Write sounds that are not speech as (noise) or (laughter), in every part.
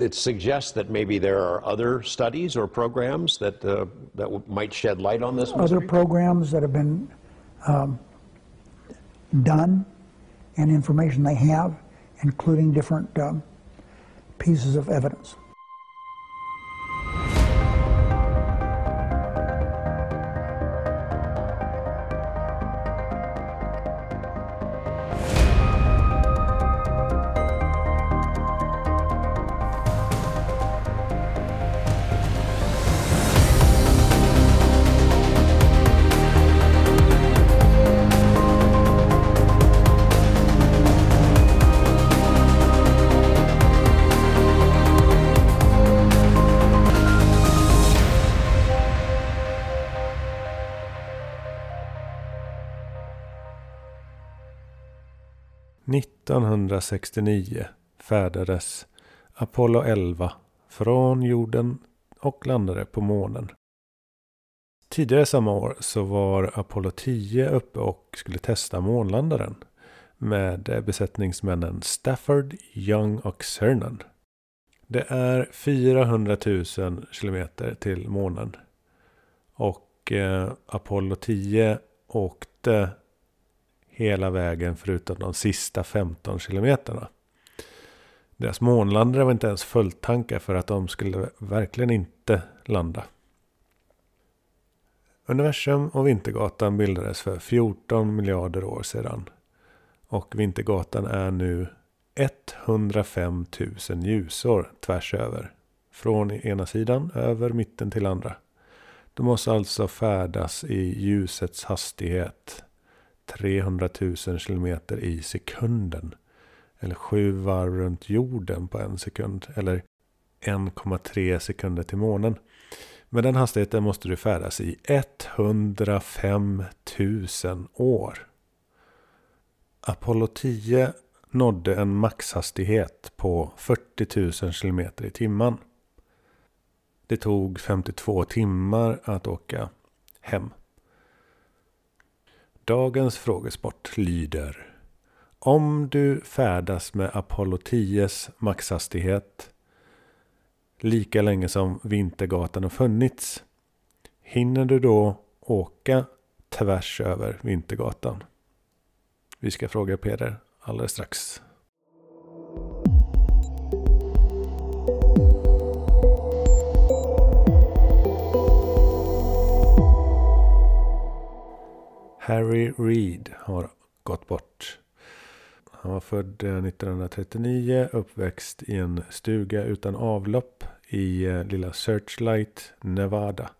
it suggests that maybe there are other studies or programs that, uh, that w- might shed light on this Other programs that have been um, done and information they have, including different um, pieces of evidence. 1969 färdades Apollo 11 från jorden och landade på månen. Tidigare samma år så var Apollo 10 uppe och skulle testa månlandaren med besättningsmännen Stafford, Young och Cernan. Det är 400 000 kilometer till månen. Och eh, Apollo 10 åkte hela vägen förutom de sista 15 kilometerna. Deras månlandare var inte ens fulltankar för att de skulle verkligen inte landa. Universum och Vintergatan bildades för 14 miljarder år sedan. Och Vintergatan är nu 105 000 ljusår tvärs över. Från ena sidan över mitten till andra. De måste alltså färdas i ljusets hastighet 300 000 kilometer i sekunden. Eller sju varv runt jorden på en sekund. Eller 1,3 sekunder till månen. Med den hastigheten måste du färdas i 105 000 år. Apollo 10 nådde en maxhastighet på 40 000 kilometer i timmen. Det tog 52 timmar att åka hem. Dagens frågesport lyder. Om du färdas med Apollo 10s maxhastighet lika länge som Vintergatan har funnits. Hinner du då åka tvärs över Vintergatan? Vi ska fråga Peder alldeles strax. Harry Reid har gått bort. Han var född eh, 1939, uppväxt i en stuga utan avlopp i eh, lilla Searchlight, Nevada.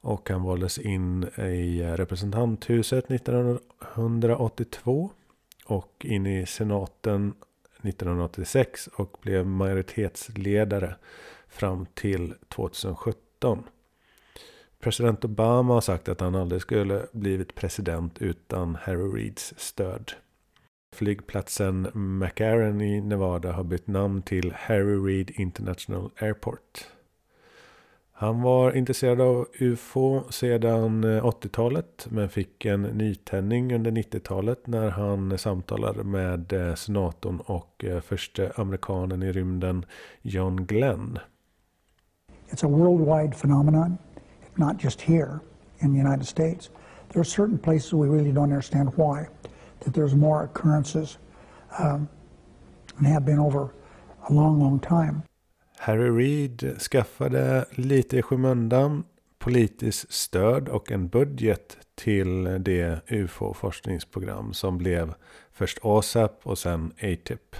Och han valdes in i eh, representanthuset 1982 och in i senaten 1986 och blev majoritetsledare fram till 2017. President Obama har sagt att han aldrig skulle blivit president utan Harry Reids stöd. Flygplatsen McCarran i Nevada har bytt namn till Harry Reid International Airport. Han var intresserad av UFO sedan 80-talet men fick en nytändning under 90-talet när han samtalade med eh, senatorn och eh, första amerikanen i rymden John Glenn. It's a worldwide phenomenon, not just here in the United States. There are certain places we really don't understand why, that there's more occurrences um, and have been over a long, long time. Harry Reid skaffade lite i skymundan politiskt stöd och en budget till det UFO-forskningsprogram som blev först ASAP och sen ATIP.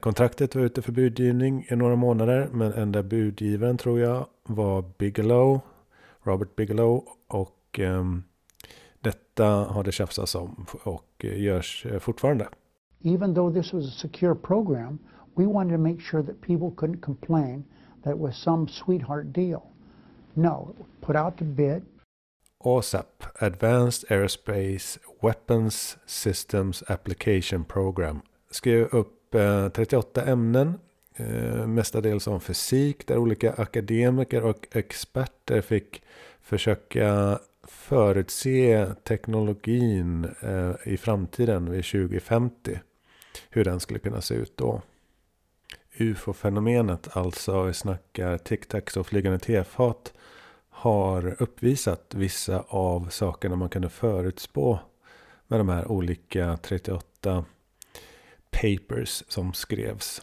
Kontraktet var ute för budgivning i några månader men enda budgivaren tror jag var Bigelow, Robert Bigelow och um, detta har det tjafsats om och görs fortfarande. Even though this was a secure program, we wanted to make sure that people couldn't complain that it was some sweetheart deal. No, put out the bid. ASAP, Advanced Aerospace Weapons Systems Application Program, skrev upp 38 eh, ämnen, eh, mestadels om fysik, där olika akademiker och experter fick försöka förutse teknologin eh, i framtiden vid 2050. Hur den skulle kunna se ut då. UFO-fenomenet, alltså vi snackar tic-tacs och flygande tefat, har uppvisat vissa av sakerna man kunde förutspå med de här olika 38 papers som skrevs.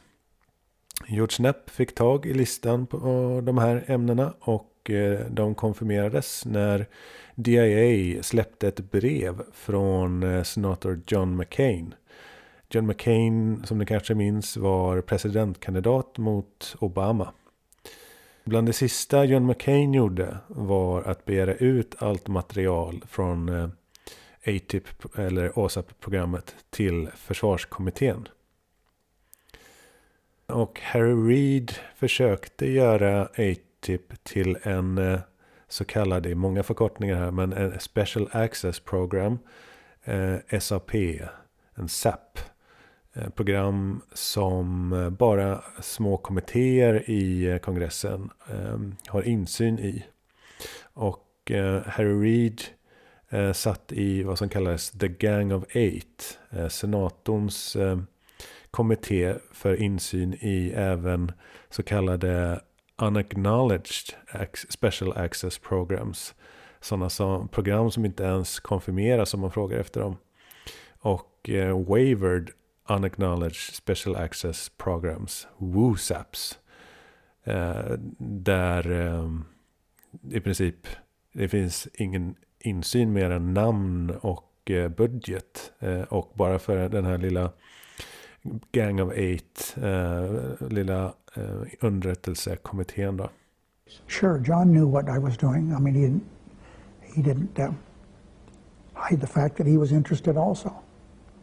George Knapp fick tag i listan på eh, de här ämnena och eh, de konfirmerades när DIA släppte ett brev från eh, senator John McCain. John McCain, som ni kanske minns, var presidentkandidat mot Obama. Bland det sista John McCain gjorde var att begära ut allt material från ATIP eller ASAP-programmet till försvarskommittén. Och Harry Reid försökte göra ATIP till en eh, så kallad, det är många förkortningar här, men en Special Access Program, eh, SAP, en SAP. Eh, program som eh, bara små kommittéer i eh, kongressen eh, har insyn i. Och eh, Harry Reid eh, satt i vad som kallades The Gang of Eight, eh, senatorns eh, kommitté för insyn i även så kallade unacknowledged special access programs. Sådana som, program som inte ens konfirmeras om man frågar efter dem. Och eh, wavered unacknowledged special access programs, WOSAPs. Eh, där eh, i princip det finns ingen insyn mer än namn och eh, budget. Eh, och bara för den här lilla Gang of Eight, uh, lilla underrättelsekommittén då. Sure, John knew what I was doing. I mean, he didn't, he didn't uh, hide the fact that he was interested also.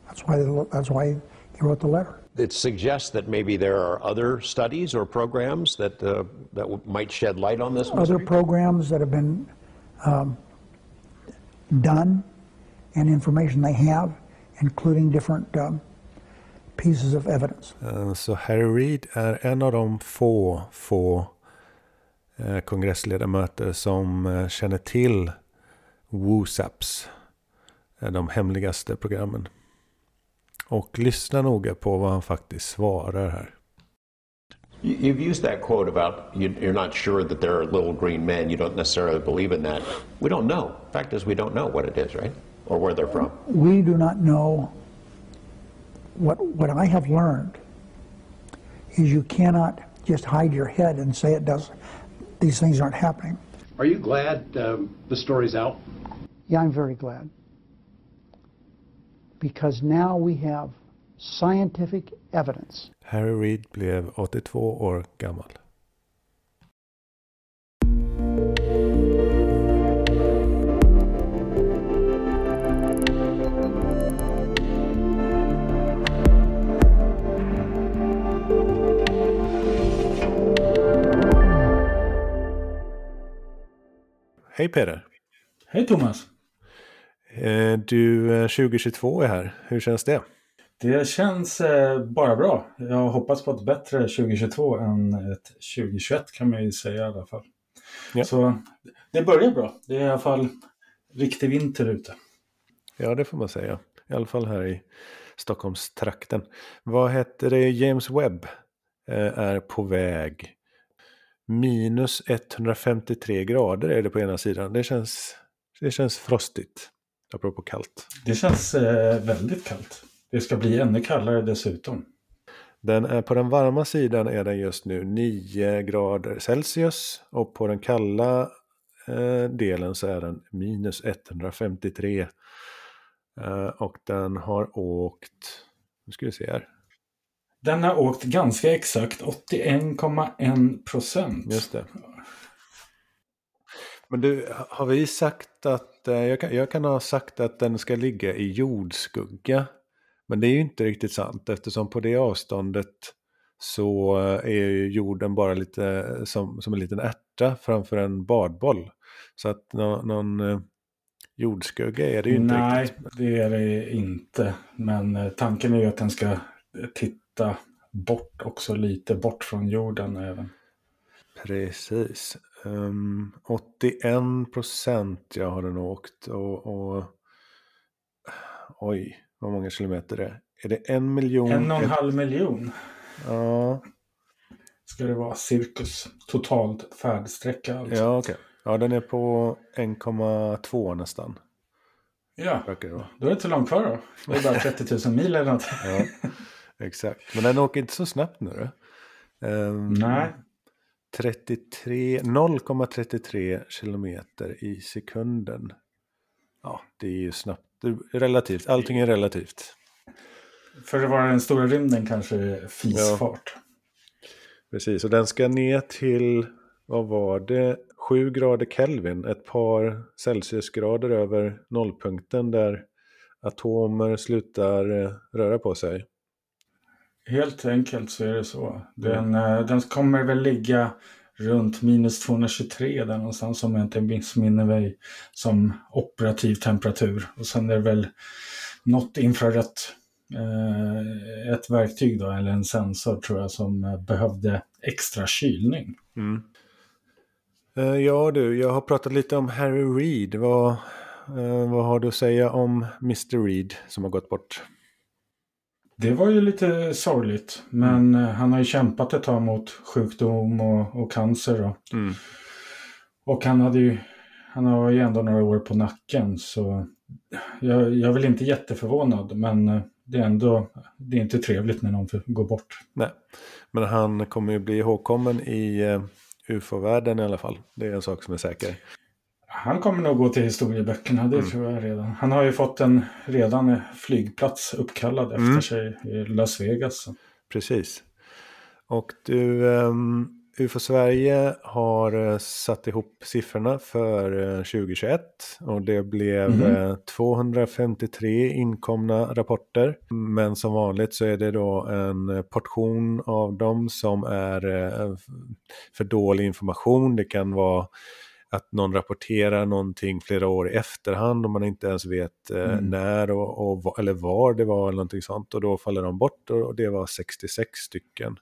That's why, that's why he wrote the letter. It suggests that maybe there are other studies or programs that, uh, that might shed light on this mystery? Other programs that have been um, done and information they have, including different uh, pieces of evidence. Eh, uh, so Harry Reid är en av de få, få uh, kongressledamöter som eh, känner till WOSAPs, de hemligaste programmen. Och lyssna noga på vad han faktiskt svarar här. You've used that quote about you're not sure that there are little green men. You don't necessarily believe in that. We don't know. Fact is, we don't know what it is, right? Or where they're from. We do not know what, what I have learned is you cannot just hide your head and say it does. These things aren't happening. Are you glad um, the story's out? Yeah, I'm very glad. Because now we have scientific evidence. Harry Reid blev 82 år gammal. Hej Peder! Hej Thomas! Eh, du, 2022 eh, är här. Hur känns det? Det känns eh, bara bra. Jag hoppas på ett bättre 2022 än ett 2021 kan man ju säga i alla fall. Ja. Så det börjar bra. Det är i alla fall riktig vinter ute. Ja, det får man säga. I alla fall här i Stockholmstrakten. Vad heter det? James Webb är på väg minus 153 grader är det på ena sidan. Det känns, det känns frostigt. Apropå kallt. Det känns eh, väldigt kallt. Det ska bli ännu kallare dessutom. Den är, på den varma sidan är den just nu 9 grader Celsius. Och på den kalla eh, delen så är den minus 153. Eh, och den har åkt, nu ska vi se här. Den har åkt ganska exakt 81,1 procent. Just det. Men du, har vi sagt att, eh, jag kan, jag kan ha sagt att den ska ligga i jordskugga. Men det är ju inte riktigt sant eftersom på det avståndet så eh, är ju jorden bara lite som, som en liten ärta framför en badboll. Så att någon, någon eh, jordskugga är det ju inte Nej, riktigt. Nej, det är det inte. Men tanken är ju att den ska titta bort också lite bort från jorden även. Precis. Um, 81 procent jag har den åkt och, och oj vad många kilometer det är. Är det en miljon? En och en halv miljon. Ja. ska det vara cirkus. Totalt färdsträcka alltså. Ja, okej. Ja, den är på 1,2 nästan. Ja, då är det inte långt kvar då. Det är bara (laughs) 30 000 mil eller något. Ja, exakt. Men den åker inte så snabbt nu då. Ehm, Nej, 33 0,33 kilometer i sekunden. Ja, det är ju snabbt. Relativt. Allting är relativt. för att vara den stora rymden kanske fisfart. Precis, och den ska ner till, vad var det, 7 grader Kelvin. Ett par Celsiusgrader över nollpunkten där atomer slutar eh, röra på sig. Helt enkelt så är det så. Den, eh, den kommer väl ligga runt minus 223 där någonstans om jag inte missminner mig som operativ temperatur. Och sen är det väl något infrarött, eh, ett verktyg då, eller en sensor tror jag som eh, behövde extra kylning. Mm. Eh, Ja du, jag har pratat lite om Harry Reid. Vad, eh, vad har du att säga om Mr. Reid som har gått bort? Det var ju lite sorgligt, men eh, han har ju kämpat ett tag mot sjukdom och, och cancer. Då. Mm. Och han hade ju, han har ju ändå några år på nacken så jag, jag är väl inte jätteförvånad men eh, det är ändå, det är inte trevligt när någon går bort. Nej, men han kommer ju bli ihågkommen i uh, ufo-världen i alla fall. Det är en sak som är säker. Han kommer nog gå till historieböckerna, det Mm. tror jag redan. Han har ju fått en redan eh, flygplats uppkallad efter Mm. sig i Las Vegas. Precis. Och du, um, UFO Sverige har eh, satt ihop siffrorna för eh, 2021 och det blev eh, 253 inkomna rapporter. Men som vanligt så är det då en eh, portion av dem som är eh, för dålig information. Det kan vara att någon rapporterar någonting flera år i efterhand och man inte ens vet eh, Mm. när och, och, eller var det var eller någonting sånt och då faller de bort och det var 66 stycken.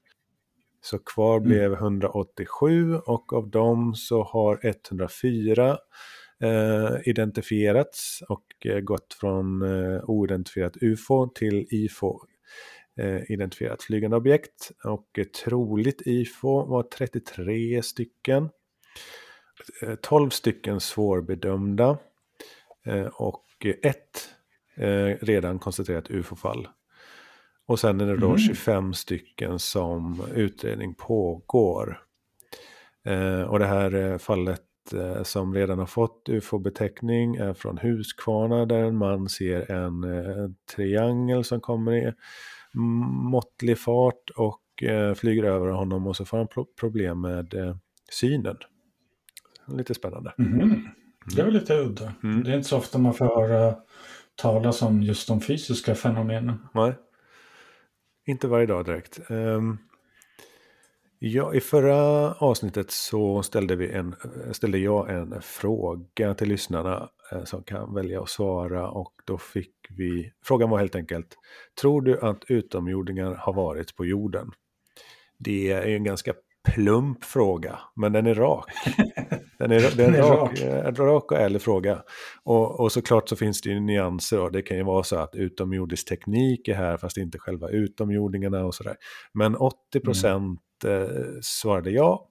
Så kvar Mm. blev 187 och av dem så har 104 eh, identifierats och eh, gått från eh, oidentifierat UFO till IFO eh, identifierat flygande objekt och eh, troligt IFO var 33 stycken. Eh, 12 stycken svårbedömda eh, och eh, ett eh, redan konstaterat UFO-fall. Och sen är det då Mhm. 25 stycken som utredning pågår. Eh, och det här eh, fallet eh, som redan har fått UFO-beteckning är från Huskvarna där en man ser en eh, triangel som kommer i måttlig fart och eh, flyger över honom och så får han pro- problem med eh, synen. Lite spännande. Mhm. Det var lite udda. Mm. Det är inte så ofta man får höra talas om just de fysiska fenomenen. Nej, inte varje dag direkt. Ehm, ja, I förra avsnittet så ställde, vi en, ställde jag en fråga till lyssnarna eh, som kan välja att svara och då fick vi, frågan var helt enkelt, tror du att utomjordingar har varit på jorden? Det är en ganska plump fråga, men den är rak. (laughs) Den är, den är rak, rak. en rak och ärlig fråga. Och, och såklart så finns det ju nyanser. Och det kan ju vara så att utomjordisk teknik är här fast inte själva utomjordingarna och sådär. Men 80 procent eh, svarade ja.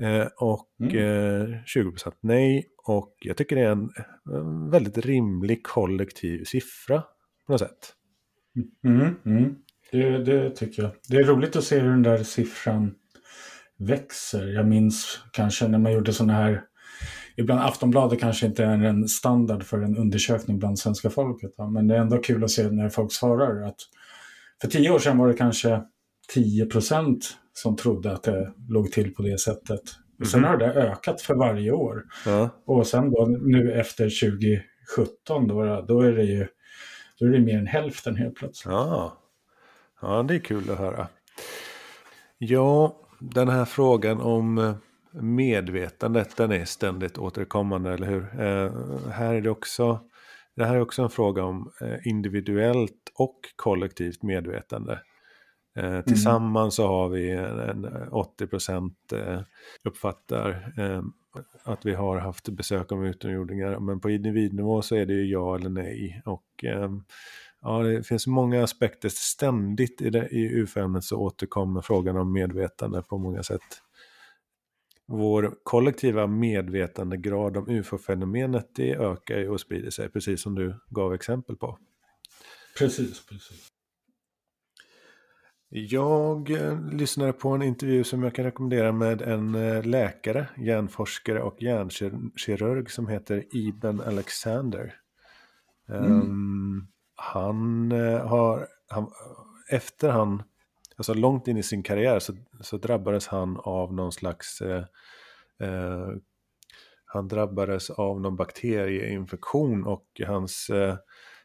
Eh, och Mm. eh, 20 procent nej. Och jag tycker det är en, en väldigt rimlig kollektiv siffra på något sätt. Mm, mm. Det, det tycker jag. Det är roligt att se hur den där siffran växer. Jag minns kanske när man gjorde sådana här Ibland Aftonbladet kanske inte är en standard för en undersökning bland svenska folket. va, Men det är ändå kul att se när folk svarar. att För tio år sedan var det kanske 10 procent som trodde att det låg till på det sättet. Och sen Mhm. har det ökat för varje år. Ja, Och sen då nu efter 2017 då, då är det ju då är det mer än hälften helt plötsligt. ja. ja det är kul att höra. Ja, den här frågan om eh, medvetandet, den är ständigt återkommande, eller hur? Eh, här är det också, det här är också en fråga om eh, individuellt och kollektivt medvetande. Eh, tillsammans så har vi en, en 80 procent uppfattar att vi har haft besök av utomjordingar. Men på individnivå så är det ju ja eller nej. Och Ja, det finns många aspekter. Ständigt i, det, i UFO-ämnet så återkommer frågan om medvetande på många sätt. Vår kollektiva medvetandegrad om UFO-fenomenet det ökar ju och sprider sig, precis som du gav exempel på. Precis, precis. Jag eh, lyssnade på en intervju som jag kan rekommendera med en eh, läkare, hjärnforskare och hjärnkirurg som heter Iben Alexander. Mm. Um, han eh, har, han, efter han, alltså långt in i sin karriär så, så drabbades han av någon slags, eh, eh, han drabbades av någon bakterieinfektion och hans eh,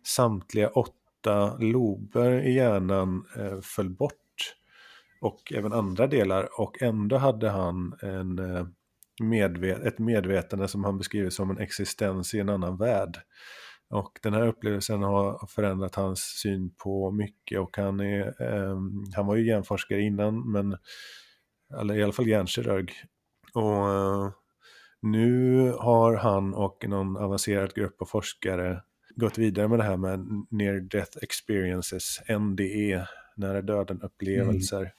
samtliga åtta lober i hjärnan eh, föll bort. Och även andra delar och ändå hade han en medvet ett medvetande som han beskriver som en existens i en annan värld. Och den här upplevelsen har förändrat hans syn på mycket och han, är, eh, han var ju hjärnforskare innan, men eller i alla fall hjärnkirurg. Och eh, nu har han och någon avancerad grupp av forskare gått vidare med det här med near death experiences, NDE, nära döden upplevelser.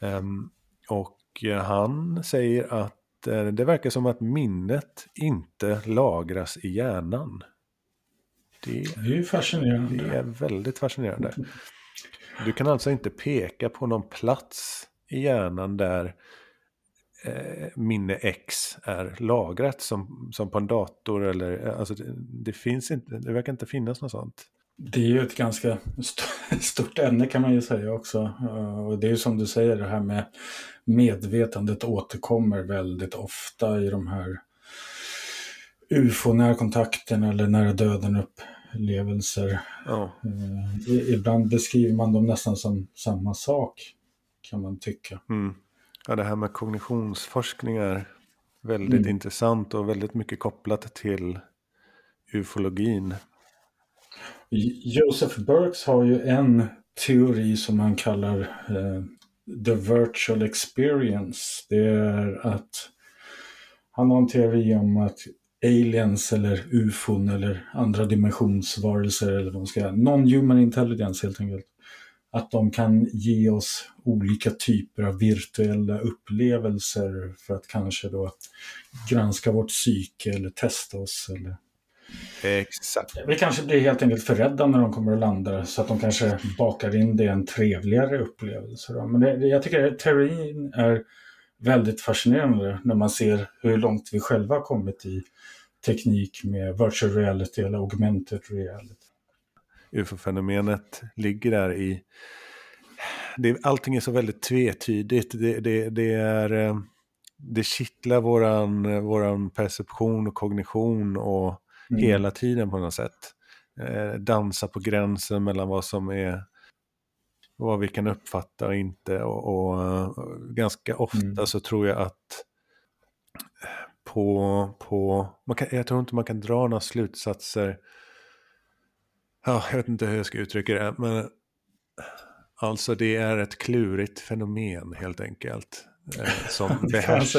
Mm. Um, och han säger att eh, det verkar som att minnet inte lagras i hjärnan. Det, det är ju fascinerande. Det är väldigt fascinerande. Du kan alltså inte peka på någon plats i hjärnan där eh, minne X är lagrat som, som på en dator eller alltså det, det, finns inte, det verkar inte finnas något sånt. Det är ju ett ganska (laughs) stort ämne kan man ju säga också. Eh, och det är ju som du säger det här med medvetandet återkommer väldigt ofta i de här ufo-närkontakten eller nära döden upplevelser. Ja. Uh, ibland beskriver man dem nästan som samma sak, kan man tycka. Mm. Ja, det här med kognitionsforskning är väldigt mm. intressant och väldigt mycket kopplat till ufologin. Joseph Burks har ju en teori som han kallar uh, the virtual experience. Det är att han har en teori om att aliens eller ufon eller andra dimensionsvarelser eller vad man ska säga. Non-human intelligence helt enkelt. Att de kan ge oss olika typer av virtuella upplevelser för att kanske då granska vårt psyke eller testa oss. Eller... Exakt. Vi kanske blir helt enkelt för rädda när de kommer att landa så att de kanske bakar in det i en trevligare upplevelse. Då. Men det, jag tycker att teorin är väldigt fascinerande när man ser hur långt vi själva har kommit i teknik med virtual reality eller augmented reality. UFO-fenomenet ligger där i... Det, allting är så väldigt tvetydigt. Det, det, det, är, eh, det kittlar våran, våran perception och kognition och mm. hela tiden på något sätt. Eh, dansa på gränsen mellan vad som är vad vi kan uppfatta och inte. Och, och uh, ganska ofta mm. så tror jag att på, på man kan, jag tror inte man kan dra några slutsatser. Ja, jag vet inte hur jag ska uttrycka det, men alltså det är ett klurigt fenomen helt enkelt. Eh, som, (laughs) behärs,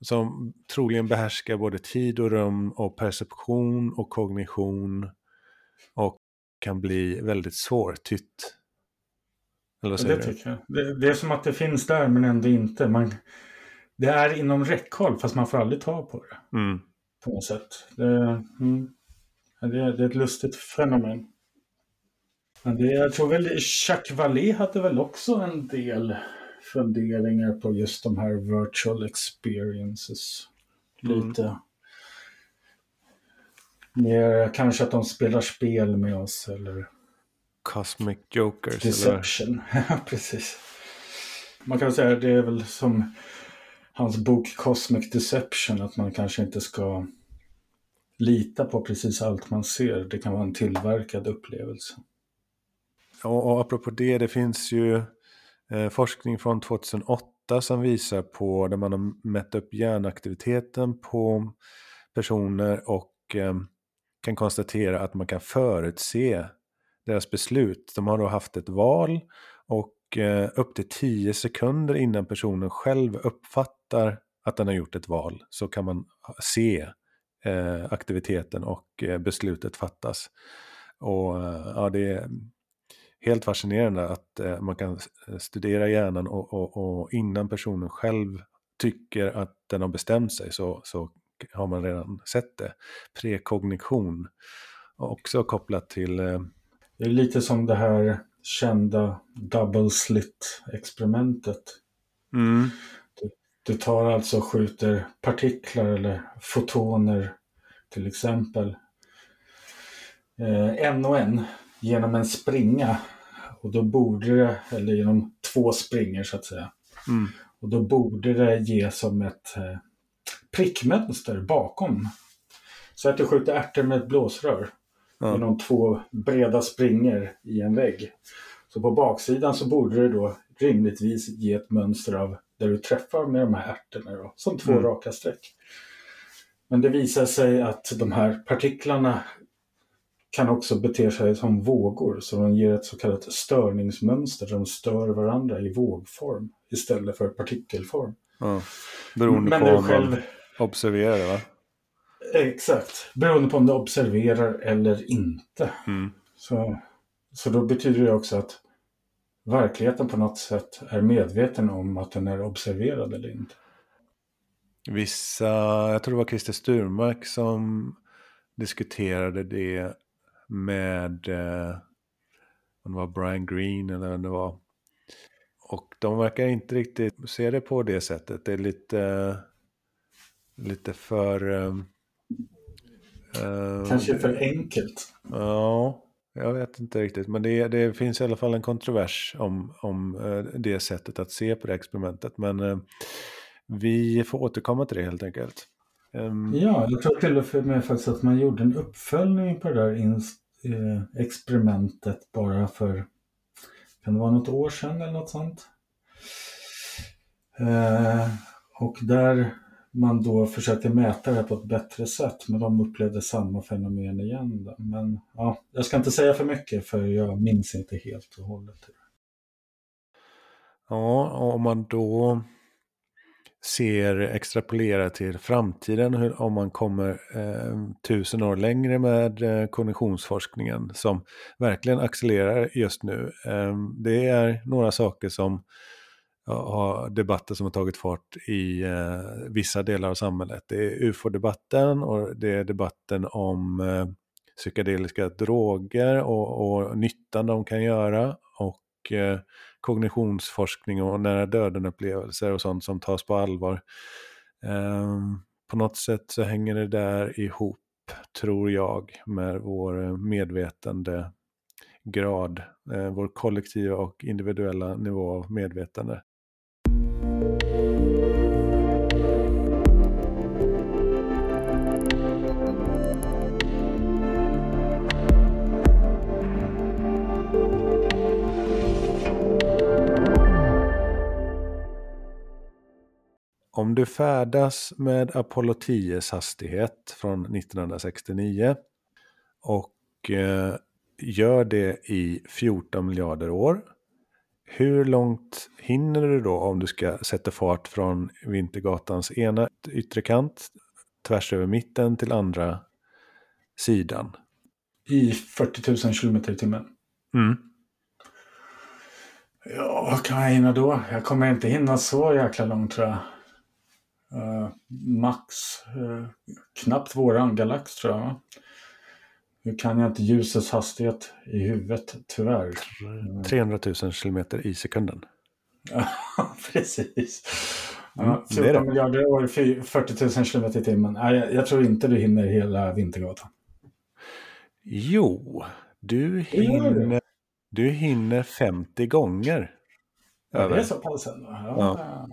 som troligen behärskar både tid och rum och perception och kognition. Och kan bli väldigt svårtytt. Eller det tycker jag. Det, det, är som att det finns där men ändå inte. Man, det är inom räckhåll fast man får aldrig ta på det. Mm. På något sätt. Det, mm, det, det, är ett lustigt fenomen. Men det, jag tror väl Jacques Vallée hade väl också en del funderingar på just de här virtual experiences. Mm. Lite. Mer kanske att de spelar spel med oss eller Cosmic Jokers. Deception, (laughs) ja precis. Man kan säga att det är väl som hans bok Cosmic Deception, att man kanske inte ska lita på precis allt man ser. Det kan vara en tillverkad upplevelse. Och, och apropå det, det finns ju eh, forskning från 2008 som visar på där man har mätt upp hjärnaktiviteten på personer och eh, kan konstatera att man kan förutse deras beslut. De har då haft ett val och eh, upp till 10 sekunder innan personen själv uppfattar att den har gjort ett val så kan man se eh, aktiviteten och eh, beslutet fattas. Och eh, ja, det är helt fascinerande att eh, man kan eh, studera hjärnan och, och, och, innan personen själv tycker att den har bestämt sig så, så har man redan sett det. Prekognition, också kopplat till... Eh, det är lite som det här kända double slit-experimentet. Mm. Du, du, tar alltså och skjuter partiklar eller fotoner till exempel eh, en och en genom en springa. Och då borde det, eller genom två springor så att säga. Mm. Och då borde det ge som ett eh, prickmönster bakom. Så att du skjuter ärtor med ett blåsrör. Ja. Genom två breda springor i en vägg. Så på baksidan så borde det då rimligtvis ge ett mönster av där du träffar med de här ärtorna då, som två mm. raka streck. Men det visar sig att de här partiklarna kan också bete sig som vågor, så de ger ett så kallat störningsmönster. De stör varandra i vågform istället för partikelform. Ja. Beroende Men på om själv... man observerar va? Exakt, beroende på om du observerar eller inte. Mm. Så, så då betyder det också att verkligheten på något sätt är medveten om att den är observerad eller inte. Vissa, jag tror det var Christer Sturmark som diskuterade det med, eh, om det var Brian Green eller vad det var. Och de verkar inte riktigt se det på det sättet. Det är lite, lite för... Um, Kanske för enkelt. Ja, jag vet inte riktigt. Men det, det finns i alla fall en kontrovers om, om uh, det sättet att se på det experimentet. Men uh, vi får återkomma till det helt enkelt. Um, ja, jag tror till och med faktiskt att man gjorde en uppföljning på det där uh, experimentet bara för kan det vara något år sedan eller något sånt? Eh, och där man då försökte mäta det på ett bättre sätt men de upplevde samma fenomen igen. Då. Men ja, jag ska inte säga för mycket för jag minns inte helt och hållet. Ja, om man då ser extrapolera till framtiden, hur, om man kommer eh, tusen år längre med eh, kognitionsforskningen som verkligen accelererar just nu. Eh, det är några saker som har debatter som har tagit fart i eh, vissa delar av samhället. Det är ufo-debatten och det är debatten om eh, psykedeliska droger och, och nyttan de kan göra och eh, kognitionsforskning och nära döden-upplevelser och sånt som tas på allvar. Eh, på något sätt så hänger det där ihop, tror jag, med vår medvetande grad, eh, vår kollektiva och individuella nivå av medvetande. Om du färdas med Apollo 10s hastighet från 1969 och eh, gör det i 14 miljarder år. Hur långt hinner du då om du ska sätta fart från Vintergatans ena yttre kant tvärs över mitten till andra sidan? I 40 000 kilometer i timmen. Mm. Ja, vad kan jag hinna då? Jag kommer inte hinna så jäkla långt tror jag. Uh, max uh, knappt våran galax tror jag. Nu kan jag inte ljusets hastighet i huvudet tyvärr. 300 000 kilometer i sekunden. (laughs) Precis. Ja, 14 mm, miljarder år, 40 000 kilometer i timmen. Jag, jag tror inte du hinner hela Vintergatan. Jo, du hinner, du hinner 50 gånger. Ja, det är så pass ändå. Ja. Ja.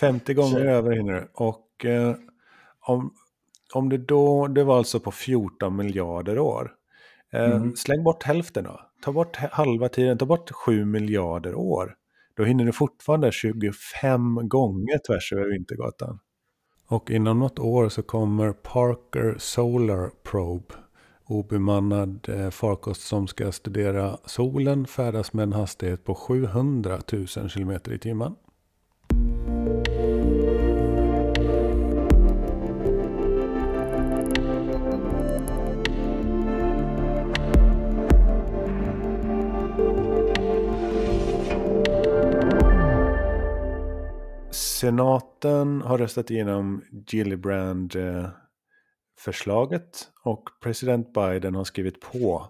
50 gånger så. över hinner du. Och eh, om, om det då, det var alltså på 14 miljarder år. Eh, mm. Släng bort hälften då. Ta bort halva tiden, ta bort 7 miljarder år. Då hinner du fortfarande 25 gånger tvärs över Vintergatan. Och inom något år så kommer Parker Solar Probe. Obemannad eh, farkost som ska studera solen färdas med en hastighet på 700 000 km i timmen. Senaten har röstat igenom Gillibrand-förslaget och president Biden har skrivit på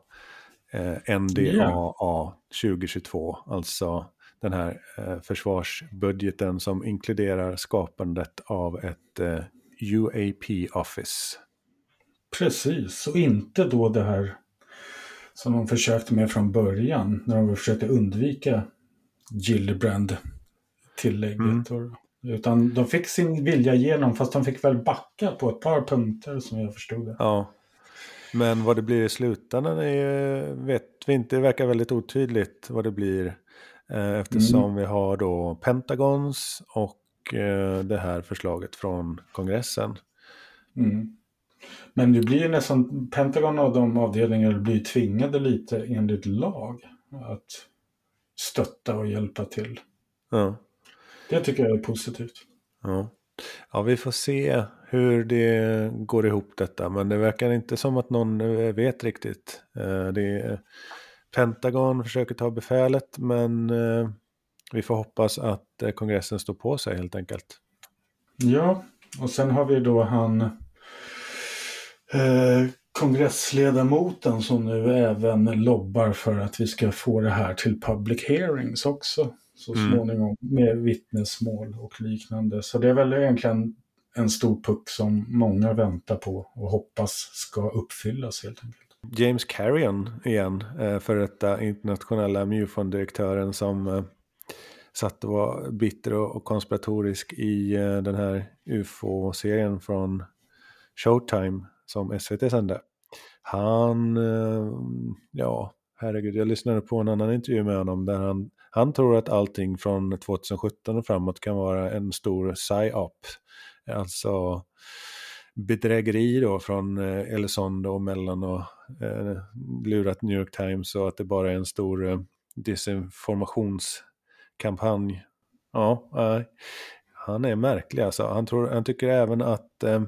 eh, NDAA 2022, alltså den här eh, försvarsbudgeten som inkluderar skapandet av ett eh, UAP Office. Precis, och inte då det här som de försökte med från början när de försökte undvika Gillibrand-tillägget. Mm. Utan de fick sin vilja igenom fast de fick väl backa på ett par punkter som jag förstod det. Ja, men vad det blir i slutändan är, vet vi inte. Det verkar väldigt otydligt vad det blir. Eh, eftersom mm. vi har då Pentagons och eh, det här förslaget från kongressen. Mm. Men det blir nästan, Pentagon och de avdelningarna blir tvingade lite enligt lag att stötta och hjälpa till. Ja. Det tycker jag är positivt. Ja. ja, vi får se hur det går ihop detta. Men det verkar inte som att någon vet riktigt. Eh, det är, Pentagon försöker ta befälet men eh, vi får hoppas att eh, kongressen står på sig helt enkelt. Ja, och sen har vi då han eh, kongressledamoten som nu även lobbar för att vi ska få det här till public hearings också så mm. småningom med vittnesmål och liknande. Så det är väl egentligen en stor puck som många väntar på och hoppas ska uppfyllas helt enkelt. James Carrion igen, eh, för detta internationella MUFON-direktören som eh, satt och var bitter och konspiratorisk i eh, den här UFO-serien från Showtime som SVT sände. Han, ja, herregud, jag lyssnade på en annan intervju med honom där han, han tror att allting från 2017 och framåt kan vara en stor psy-op. Alltså bedrägeri då från eh, Elizondo och Mellan och eh, lurat New York Times och att det bara är en stor eh, desinformationskampanj. Ja, eh, han är märklig alltså. Han, tror, han tycker även att eh,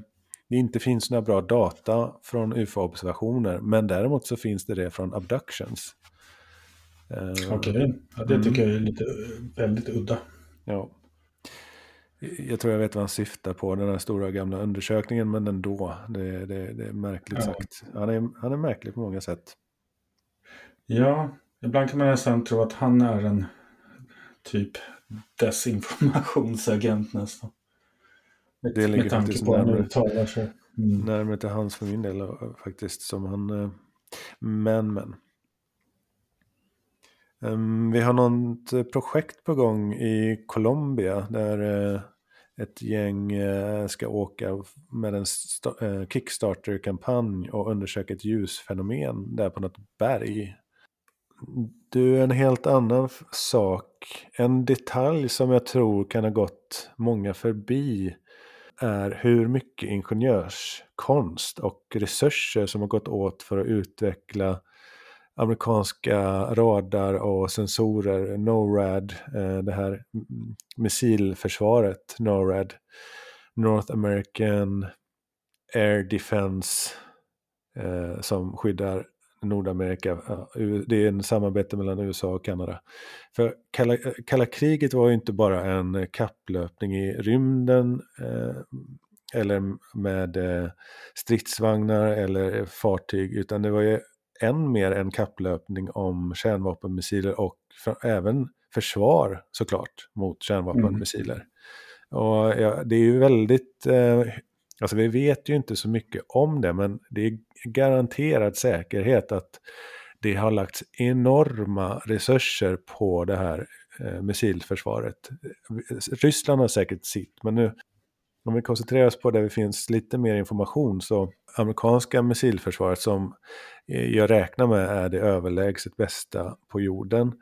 det inte finns några bra data från UFO-observationer, men däremot så finns det det från abductions. Eh, Okej, okay. ja, det tycker mm. jag är lite väldigt udda. Ja. Jag tror jag vet vad han syftar på, den här stora gamla undersökningen, men ändå. Det, det, det är märkligt ja. sagt. Han är, han är märklig på många sätt. Ja, ibland kan man nästan tro att han är en typ desinformationsagent nästan. Med, det ligger faktiskt närmare, mm. närmare till hans för min del faktiskt. Som han, eh, men, men. Ehm, vi har något eh, projekt på gång i Colombia där eh, ett gäng eh, ska åka med en Kickstarter-kampanj och undersöka ett ljusfenomen där på något berg. Du, en helt annan sak. En detalj som jag tror kan ha gått många förbi är hur mycket ingenjörskonst och resurser som har gått åt för att utveckla amerikanska radar och sensorer, NORAD, eh, det här missilförsvaret, NORAD, North American Air Defense, eh, som skyddar Nordamerika. Eh, det är en samarbete mellan USA och Kanada. För kalla, kalla kriget var ju inte bara en kapplöpning i rymden eller med stridsvagnar eller fartyg, utan det var ju än mer en kapplöpning om kärnvapenmissiler och för, även försvar såklart mot kärnvapenmissiler. Mm. Och ja, det är ju väldigt, eh, alltså vi vet ju inte så mycket om det men det är garanterad säkerhet att det har lagts enorma resurser på det här eh, missilförsvaret. Ryssland har säkert sitt men nu om vi koncentrerar oss på där det finns lite mer information så amerikanska missilförsvaret som eh, jag räknar med är det överlägset bästa på jorden.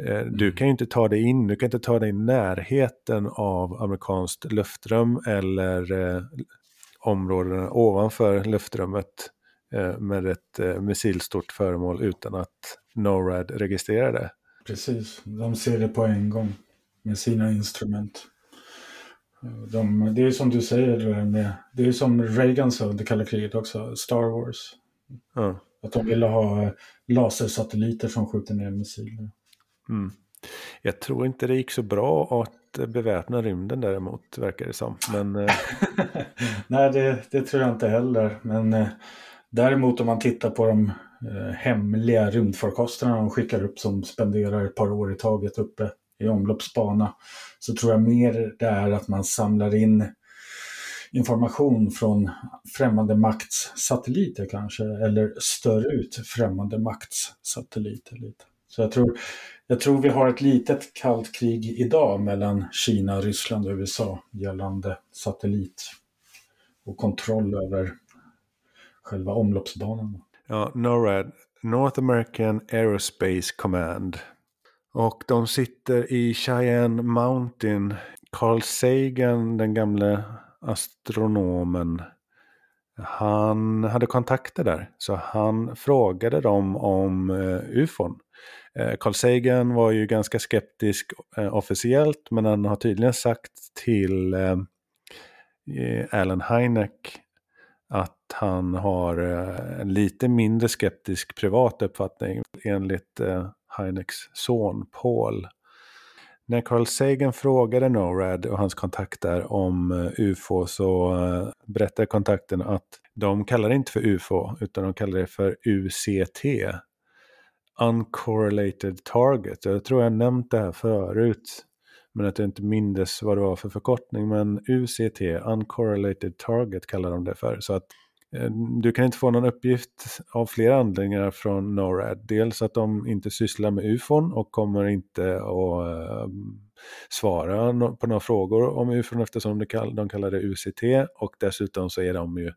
Eh, du mm. kan ju inte ta dig in, du kan inte ta dig i närheten av amerikanskt luftrum eller eh, områdena ovanför luftrummet eh, med ett eh, missilstort föremål utan att NORAD registrerar det. Precis, de ser det på en gång med sina instrument. De, det är som du säger, med, det är som Reagan sa under kalla kriget också, Star Wars. Mm. Att de ville ha lasersatelliter som skjuter ner missiler. Mm. Jag tror inte det gick så bra att att beväpna rymden däremot, verkar det som. Men, eh, (laughs) Nej, det, det, tror jag inte heller. Men eh, däremot om man tittar på de eh, hemliga rymdfarkosterna de skickar upp som spenderar ett par år i taget uppe i omloppsbana så tror jag mer det är att man samlar in information från främmande makts satelliter kanske, eller stör ut främmande makts satelliter lite. Så jag tror, jag tror vi har ett litet kallt krig idag mellan Kina, Ryssland och USA gällande satellit och kontroll över själva omloppsbanan. Ja, NORAD, North American Aerospace Command. Och de sitter i Cheyenne Mountain. Carl Sagan, den gamle astronomen, han hade kontakter där. Så han frågade dem om eh, ufon. Eh, Carl Sagan var ju ganska skeptisk eh, officiellt men han har tydligen sagt till eh, Alan Hynek att han har eh, en lite mindre skeptisk privat uppfattning enligt eh, Hyneks son Paul. När Carl Sagan frågade NORAD och hans kontakter om eh, UFO så eh, berättade kontakten att de kallar det inte för UFO utan de kallar det för UCT. Uncorrelated Target. Jag tror jag nämnt det här förut. Men att jag inte mindes vad det var för förkortning. Men UCT, Uncorrelated Target kallar de det för. Så att Eh, du kan inte få någon uppgift av flera anledningar från NORAD. Dels att de inte sysslar med ufon och kommer inte att eh, svara på några frågor om ufon eftersom de, de kallar det UCT och dessutom så är de ju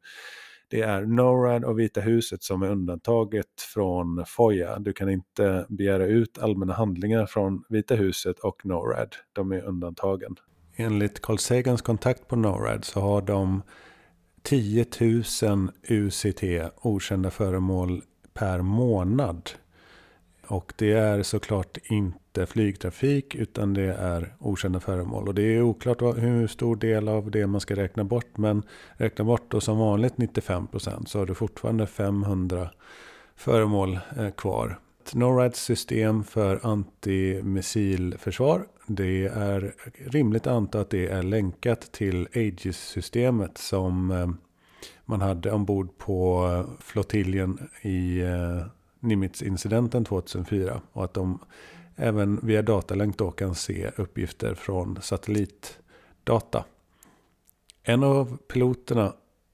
det är NORAD och Vita huset som är undantaget från FOIA. Du kan inte begära ut allmänna handlingar från Vita huset och NORAD. De är undantagen. Enligt Carl Sagans kontakt på NORAD så har de 10 000 UCT, okända föremål, per månad. Och det är såklart inte flygtrafik utan det är okända föremål. Och det är oklart hur stor del av det man ska räkna bort. Men räkna bort då som vanligt 95% så har du fortfarande 500 föremål eh, kvar kvar. NORADs system för antimissilförsvar. Det är rimligt att anta att det är länkat till Aegis-systemet som eh, man hade ombord på eh, flottiljen i eh, Nimitz-incidenten 2004. Och att de även via datalänk då kan se uppgifter från satellitdata. En av piloterna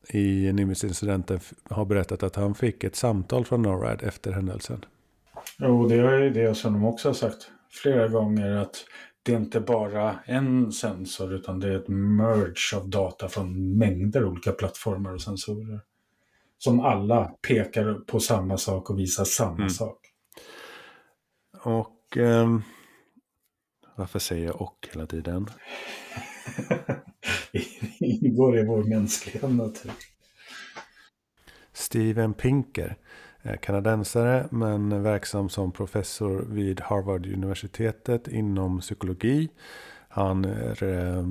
i Nimitz-incidenten har berättat att han fick ett samtal från NORAD efter händelsen. Jo, det är det som de också har sagt flera gånger att det är inte bara en sensor utan det är ett merge av data från mängder olika plattformar och sensorer. Som alla pekar på samma sak och visar samma mm. sak. Och eh, varför säger jag och hela tiden? (laughs) det ingår i vår mänskliga natur. Steven Pinker Eh, kanadensare men verksam som professor vid Harvard-universitetet inom psykologi. Han är eh,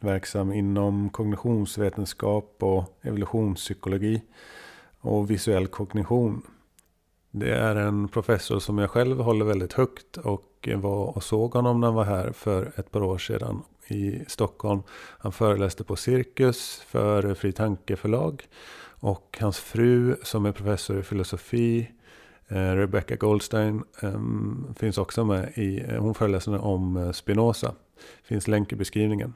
verksam inom kognitionsvetenskap och evolutionspsykologi och visuell kognition. Det är en professor som jag själv håller väldigt högt och var och såg honom när han var här för ett par år sedan i Stockholm. Han föreläste på Cirkus för Fri Tanke förlag och hans fru som är professor i filosofi, eh, Rebecca Goldstein, ehm, finns också med i, eh, hon föreläser om eh, Spinoza. Finns länk i beskrivningen.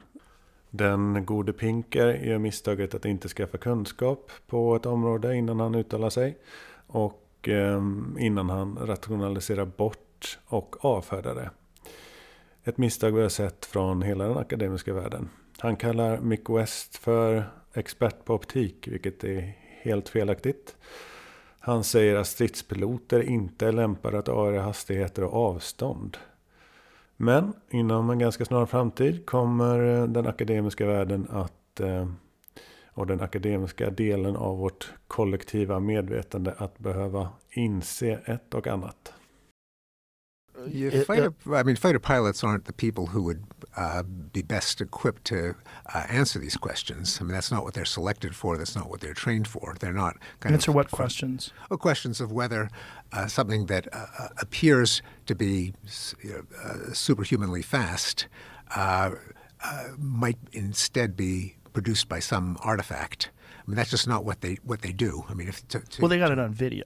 Den gode Pinker gör misstaget att inte skaffa kunskap på ett område innan han uttalar sig. Och ehm, innan han rationaliserar bort och avfärdar det. Ett misstag vi har sett från hela den akademiska världen. Han kallar Mick West för expert på optik, vilket är helt felaktigt. Han säger att stridspiloter inte är lämpade att avgöra hastigheter och avstånd. Men inom en ganska snar framtid kommer eh, den akademiska världen att eh, och den akademiska delen av vårt kollektiva medvetande att behöva inse ett och annat. You fighter, I mean, fighter pilots aren't the people who would uh, be best equipped to uh, answer these questions. I mean, that's not what they're selected for. That's not what they're trained for. They're not kind answer of what questions? Well, questions of whether uh, something that uh, uh, appears to be uh, superhumanly fast uh, might instead be produced by some artifact. I mean, that's just not what they what they do. I mean, if to, to, Well, they got it on video.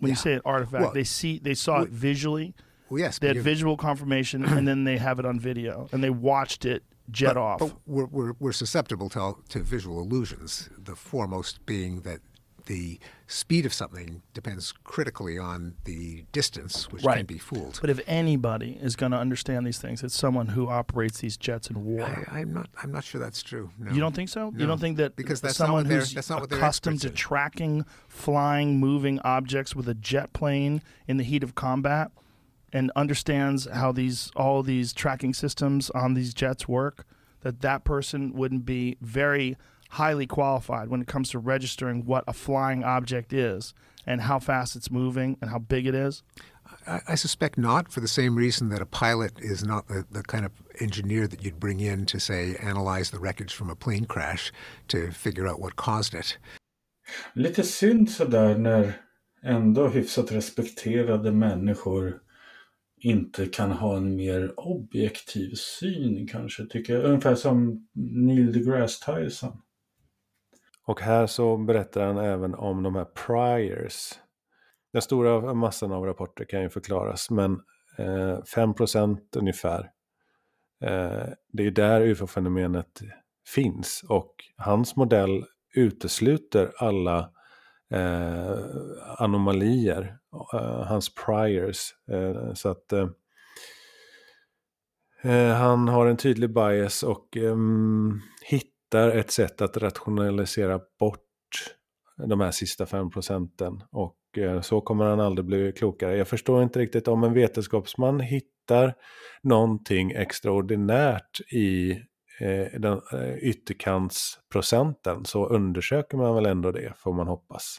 When you say an artifact, Well, they see they saw it visually. Well, yes, They had visual confirmation, and then they have it on video, and they watched it jet but, off. but we're, we're, we're susceptible to, to visual illusions. The foremost being that the speed of something depends critically on the distance, which can be fooled. But if anybody is going to understand these things, it's someone who operates these jets in war. I, I'm not. I'm not sure that's true. No. You don't think so? You don't think that because that's someone who's that's not accustomed to in. tracking flying, moving objects with a jet plane in the heat of combat and understands how these all these tracking systems on these jets work, that that person wouldn't be very highly qualified when it comes to registering what a flying object is and how fast it's moving and how big it is? I, I suspect not, for the same reason that a pilot is not the, the kind of engineer that you'd bring in to say analyze the wreckage from a plane crash to figure out what caused it. Lite synd sådär när ändå hyfsat respekterade människor inte kan ha en mer objektiv syn kanske, tycker jag. Ungefär som Neil deGrasse Tyson. Och här så berättar han även om de här priors. Den stora massan av rapporter kan ju förklaras, men eh, 5% ungefär. Eh, det är där ufo-fenomenet finns och hans modell utesluter alla eh, anomalier, eh, hans priors. Eh, så att eh, eh han har en tydlig bias och ehm, hittar ett sätt att rationalisera bort de här sista fem procenten. Och eh, så kommer han aldrig bli klokare. Jag förstår inte riktigt om en vetenskapsman hittar någonting extraordinärt i eh, den eh, ytterkantsprocenten så undersöker man väl ändå det, får man hoppas.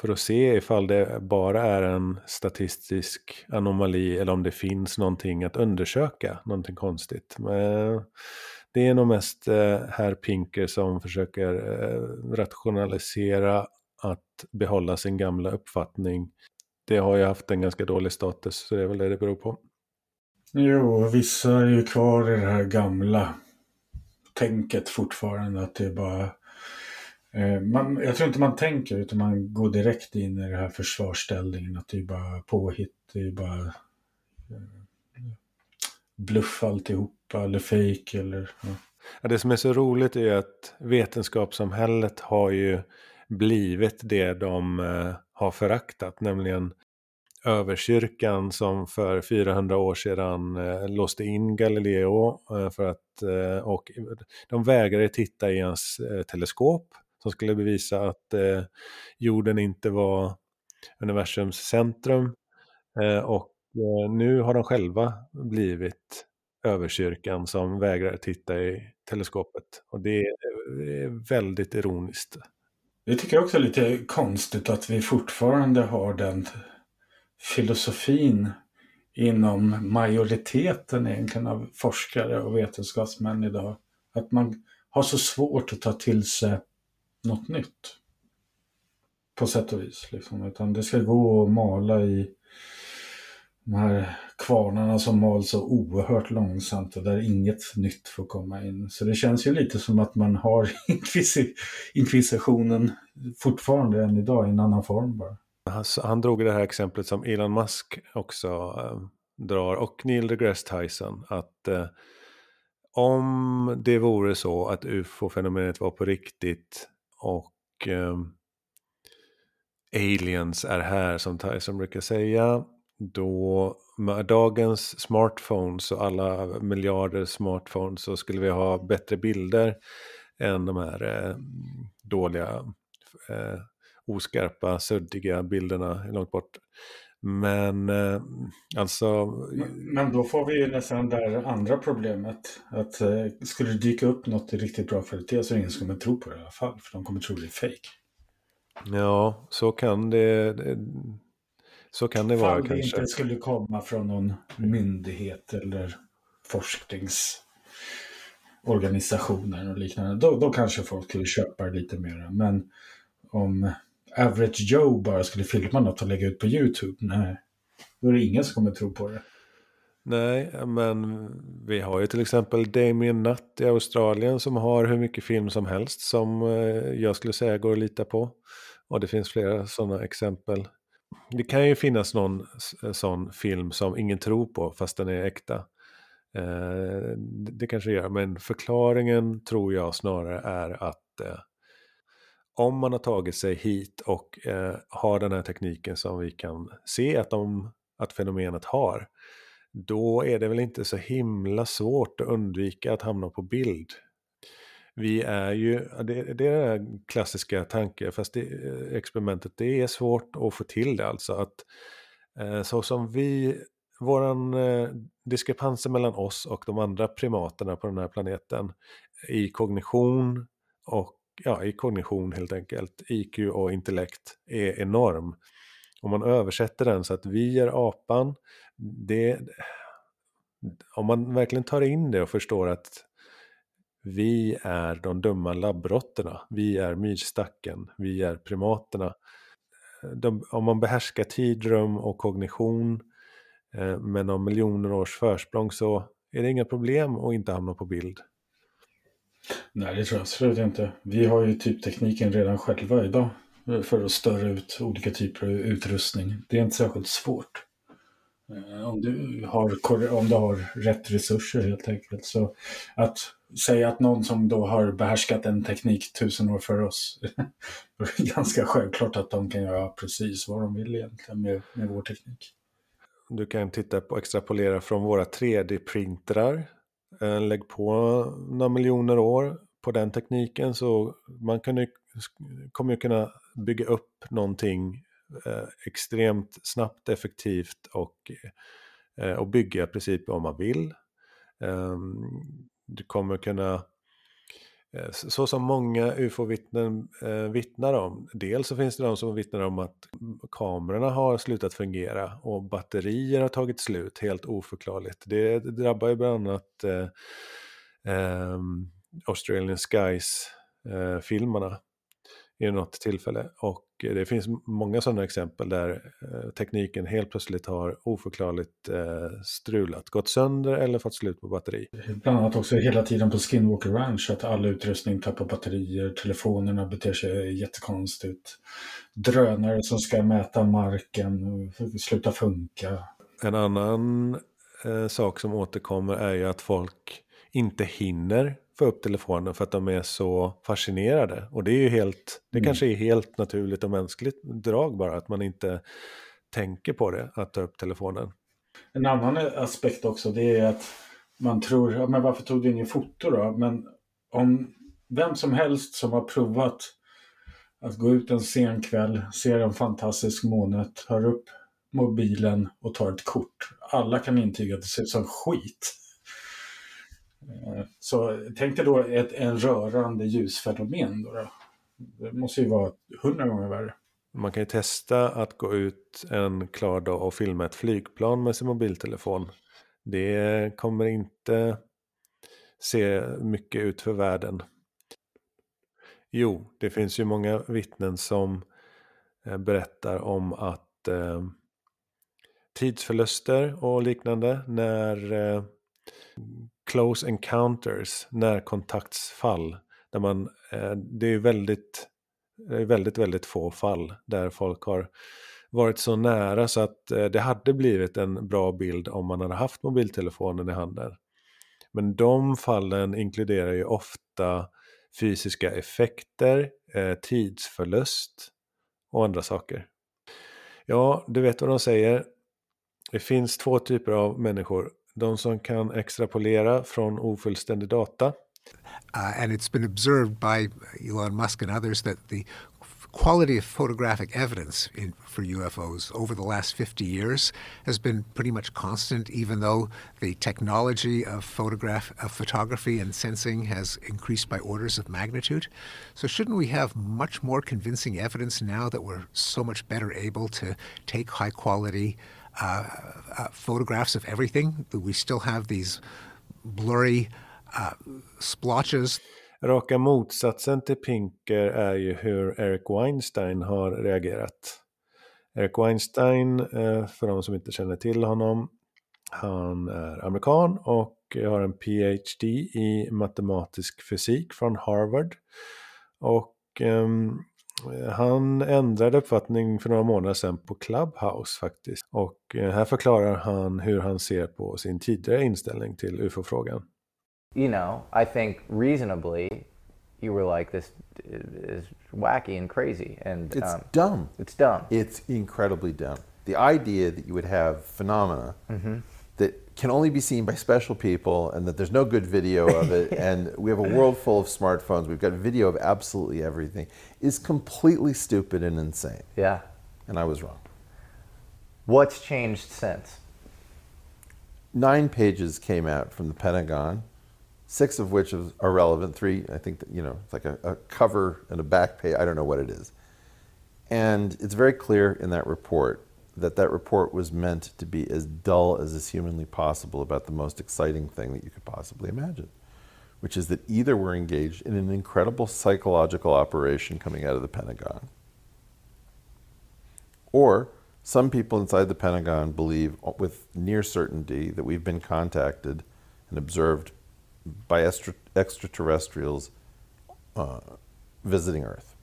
För att se ifall det bara är en statistisk anomali eller om det finns någonting att undersöka, någonting konstigt. Men det är nog mest eh, herr Pinker som försöker eh, rationalisera att behålla sin gamla uppfattning. Det har ju haft en ganska dålig status, så det är väl det det beror på. Jo, vissa är ju kvar i det här gamla tänket fortfarande. Att det är bara... Eh, man, jag tror inte man tänker utan man går direkt in i den här försvarsställningen. Att det är bara påhitt, det är bara eh, bluff alltihopa eller fejk eller... Ja. Ja, det som är så roligt är att vetenskapssamhället har ju blivit det de eh, har föraktat, nämligen överkyrkan som för 400 år sedan eh, låste in Galileo eh, för att, eh, och de vägrade titta i hans eh, teleskop som skulle bevisa att eh, jorden inte var universums centrum. Eh, och eh, nu har de själva blivit överkyrkan som vägrar titta i teleskopet. Och det är, det är väldigt ironiskt. Det tycker jag också är lite konstigt att vi fortfarande har den filosofin inom majoriteten egentligen av forskare och vetenskapsmän idag. Att man har så svårt att ta till sig något nytt. På sätt och vis. Liksom. Utan det ska gå att mala i de här kvarnarna som mal så oerhört långsamt och där inget nytt får komma in. Så det känns ju lite som att man har (laughs) inkvisi- inkvisitionen fortfarande än idag i en annan form bara. Han, han drog det här exemplet som Elon Musk också eh, drar och Neil deGrasse Tyson. Att eh, om det vore så att ufo-fenomenet var på riktigt och eh, aliens är här som Tyson brukar säga. Då med dagens smartphones och alla miljarder smartphones så skulle vi ha bättre bilder än de här eh, dåliga eh, oskarpa, suddiga bilderna långt bort. Men eh, alltså... Men då får vi ju nästan det andra problemet. Att eh, skulle det dyka upp något i riktigt bra kvalitet så är det ingen som kommer tro på det i alla fall. För de kommer tro det är fake. Ja, så kan det, det så kan det vara Fall det kanske. inte skulle komma från någon myndighet eller forskningsorganisationer och liknande. Då, då kanske folk skulle köpa det lite mer. Men om Average Joe bara skulle filma något och lägga ut på YouTube, nej. Då är det ingen som kommer tro på det. Nej, men vi har ju till exempel Damien Nutt i Australien som har hur mycket film som helst som eh, jag skulle säga går att lita på. Och det finns flera sådana exempel. Det kan ju finnas någon eh, sån film som ingen tror på fast den är äkta. Eh, det kanske gör, men förklaringen tror jag snarare är att om man har tagit sig hit och eh, har den här tekniken som vi kan se att, de, att fenomenet har då är det väl inte så himla svårt att undvika att hamna på bild. Vi är ju, det, det är den klassiska tanken, fast det, eh, experimentet, det är svårt att få till det alltså. Att eh, så som vi, våran eh, diskrepanser mellan oss och de andra primaterna på den här planeten i kognition och ja, i kognition helt enkelt, IQ och intellekt är enorm. Om man översätter den så att vi är apan, det, om man verkligen tar in det och förstår att vi är de dumma labbrotterna, vi är myrstacken, vi är primaterna. De, om man behärskar tid, rum och kognition eh, med någon miljoner års försprång så är det inga problem att inte hamna på bild. Nej, det tror jag absolut inte. Vi har ju typ tekniken redan själva idag eh, för att störa ut olika typer av utrustning. Det är inte särskilt svårt. Eh, om du, har, om du har rätt resurser helt enkelt. Så att säga att någon som då har behärskat en teknik tusen år före oss, (laughs) då är det ganska självklart att de kan göra precis vad de vill egentligen med, med vår teknik. Du kan titta på extrapolera från våra 3D-printrar. Eh, lägg på några miljoner år på den tekniken så man kan ju, kommer ju kunna bygga upp någonting eh, extremt snabbt, effektivt och, eh, och bygga i princip om man vill. Eh, du kommer kunna, eh, Eh, så som många ufo-vittnen eh, vittnar om, dels så finns det de som vittnar om att kamerorna har slutat fungera och batterier har tagit slut helt oförklarligt. Det drabbar ju bland annat eh, ehm, eh, Australian Skies-filmerna i något tillfälle. Och det finns många sådana exempel där eh, tekniken helt plötsligt har oförklarligt eh, strulat, gått sönder eller fått slut på batteri. Bland annat också hela tiden på Skinwalker Ranch att all utrustning tappar batterier, telefonerna beter sig jättekonstigt, drönare som ska mäta marken slutar funka. En annan eh, sak som återkommer är ju att folk inte hinner få upp telefonen för att de är så fascinerade. Och det är ju helt, det mm. kanske är helt naturligt och mänskligt drag bara att man inte tänker på det, att ta upp telefonen. En annan aspekt också det är att man tror, ja, men varför tog du ingen foto då? Men om vem som helst som har provat att gå ut en sen kväll, ser en fantastisk måne, tar upp mobilen och tar ett kort. Alla kan intyga att det ser ut som skit. Eh, så tänk dig då ett en rörande ljusfenomen. Då, då. Det måste ju vara hundra gånger värre. Man kan ju testa att gå ut en klar dag och filma ett flygplan med sin mobiltelefon. Det kommer inte se mycket ut för världen. Jo, det finns ju många vittnen som eh, berättar om att eh, tidsförluster och liknande när eh, close encounters, närkontaktsfall. Där man, eh, det är väldigt, väldigt, väldigt få fall där folk har varit så nära så att eh, det hade blivit en bra bild om man hade haft mobiltelefonen i handen. Men de fallen inkluderar ju ofta fysiska effekter, eh, tidsförlust och andra saker. Ja, du vet vad de säger. Det finns två typer av människor de som kan extrapolera från ofullständig data. Uh, and it's been observed by Elon Musk and others that the quality of photographic evidence in, for UFOs over the last 50 years has been pretty much constant, even though the technology of photograph of photography and sensing has increased by orders of magnitude. So shouldn't we have much more convincing evidence now that we're so much better able to take high quality uh, uh, photographs of everything. We still have these blurry uh, splotches. Raka motsatsen till Pinker är ju hur Eric Weinstein har reagerat. Eric Weinstein, eh, för de som inte känner till honom, Han är amerikan och har en PhD i matematisk fysik från Harvard. Och um, han ändrade uppfattning för några månader sedan på Clubhouse faktiskt. Och uh, här förklarar han hur han ser på sin tidigare inställning till UFO-frågan. You know, I think reasonably you were like this is wacky and crazy and It's um, dumb. It's dumb. It's incredibly dumb. The idea that you would have phenomena that can only be seen by special people and that there's no good video of it (laughs) and we have a world full of smartphones, we've got video of absolutely everything, is completely stupid and insane. Yeah. And I was wrong. What's changed since? Nine pages came out from the Pentagon, six of which are relevant. Three, I think, that, you know, it's like a, a cover and a back page. I don't know what it is. And it's very clear in that report that that report was meant to be as dull as is humanly possible about the most exciting thing that you could possibly imagine, which is that either we're engaged in an incredible psychological operation coming out of the Pentagon, or some people inside the Pentagon believe with near certainty that we've been contacted and observed by extra- extraterrestrials uh, visiting Earth.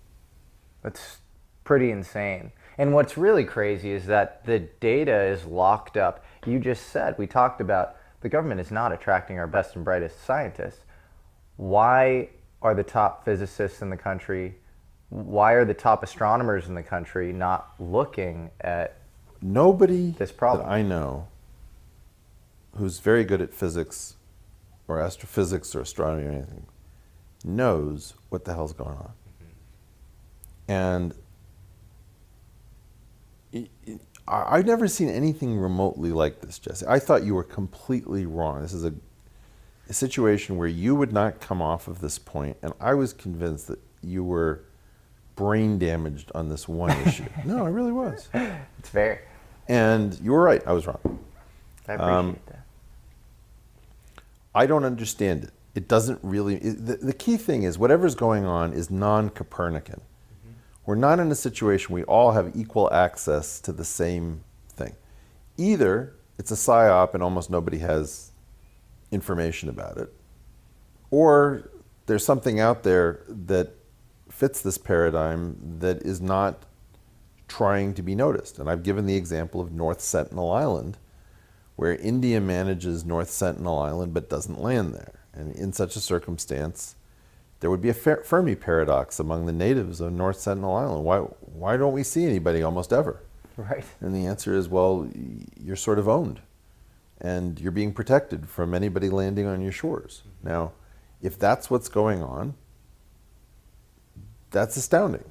That's pretty insane. And what's really crazy is that the data is locked up. You just said, we talked about the government is not attracting our best and brightest scientists. Why are the top physicists in the country, why are the top astronomers in the country not looking at Nobody This problem. that I know who's very good at physics or astrophysics or astronomy or anything knows what the hell's going on. Mm-hmm. And I've never seen anything remotely like this, Jesse. I thought you were completely wrong. This is a, a situation where you would not come off of this point, and I was convinced that you were brain damaged on this one (laughs) issue. no, I really was. it's fair. And you were right. I was wrong. I appreciate Um, that. I don't understand it. It doesn't really. It, the, the key thing is whatever's going on is non Copernican. We're not in a situation we all have equal access to the same thing. Either it's a psyop and almost nobody has information about it, or there's something out there that fits this paradigm that is not trying to be noticed. And I've given the example of North Sentinel Island, where India manages North Sentinel Island but doesn't land there. And in such a circumstance, there would be a Fermi paradox among the natives of North Sentinel Island. Why, why don't we see anybody almost ever? Right. And the answer is well, you're sort of owned and you're being protected from anybody landing on your shores. Mm-hmm. Now, if that's what's going on, that's astounding.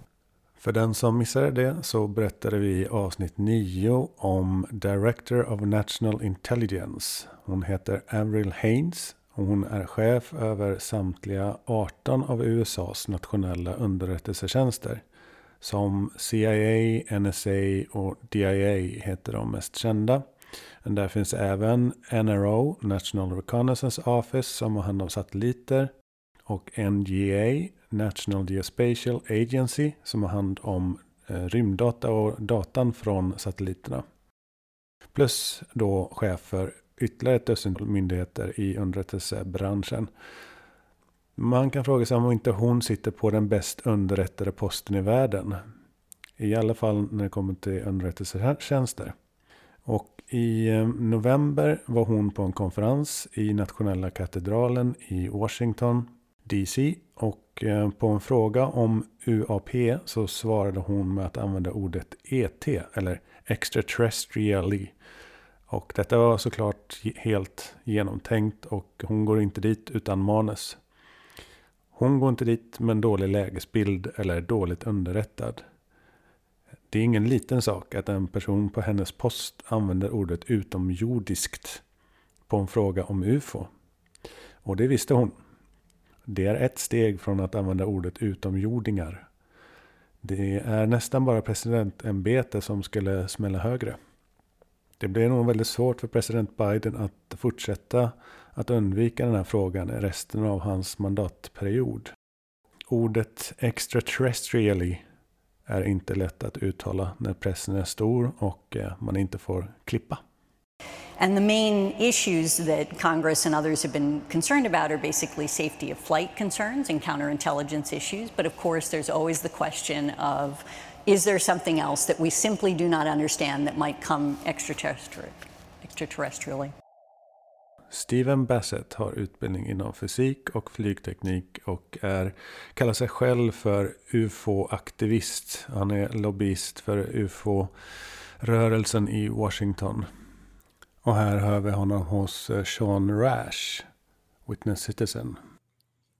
För den som missade det så berättade vi i avsnitt 9 om Director of National Intelligence. Hon heter Avril Haines och hon är chef över samtliga 18 av USAs nationella underrättelsetjänster. Som CIA, NSA och DIA heter de mest kända. Men där finns även NRO, National Reconnaissance Office, som har hand om satelliter. Och NGA, National Geospatial Agency, som har hand om eh, rymddata och datan från satelliterna. Plus då chefer ytterligare ett dussintal myndigheter i underrättelsebranschen. Man kan fråga sig om inte hon sitter på den bäst underrättade posten i världen. I alla fall när det kommer till underrättelsetjänster. Och i eh, november var hon på en konferens i nationella katedralen i Washington DC. Och eh, på en fråga om UAP så svarade hon med att använda ordet ET eller extraterrestrially. Och detta var såklart helt genomtänkt och hon går inte dit utan manus. Hon går inte dit med en dålig lägesbild eller är dåligt underrättad. Det är ingen liten sak att en person på hennes post använder ordet utomjordiskt på en fråga om UFO. Och det visste hon. Det är ett steg från att använda ordet utomjordingar. Det är nästan bara presidentämbetet som skulle smälla högre. Det blir nog väldigt svårt för president Biden att fortsätta att undvika den här frågan i resten av hans mandatperiod. Ordet extraterrestrially är inte lätt att uttala när pressen är stor och eh, man inte får klippa. And the main issues that Congress and others have been concerned about are basically safety of flight concerns and counterintelligence issues. But of course, there's always the question of is there something else that we simply do not understand that might come extraterrestri- extraterrestrially? Steven Bassett har utbildning inom fysik och flygteknik och är, kallar sig själv för UFO-aktivist. Han är lobbyist för UFO-rörelsen i Washington. Och här hör vi honom hos eh, Sean Rash, Witness Citizen.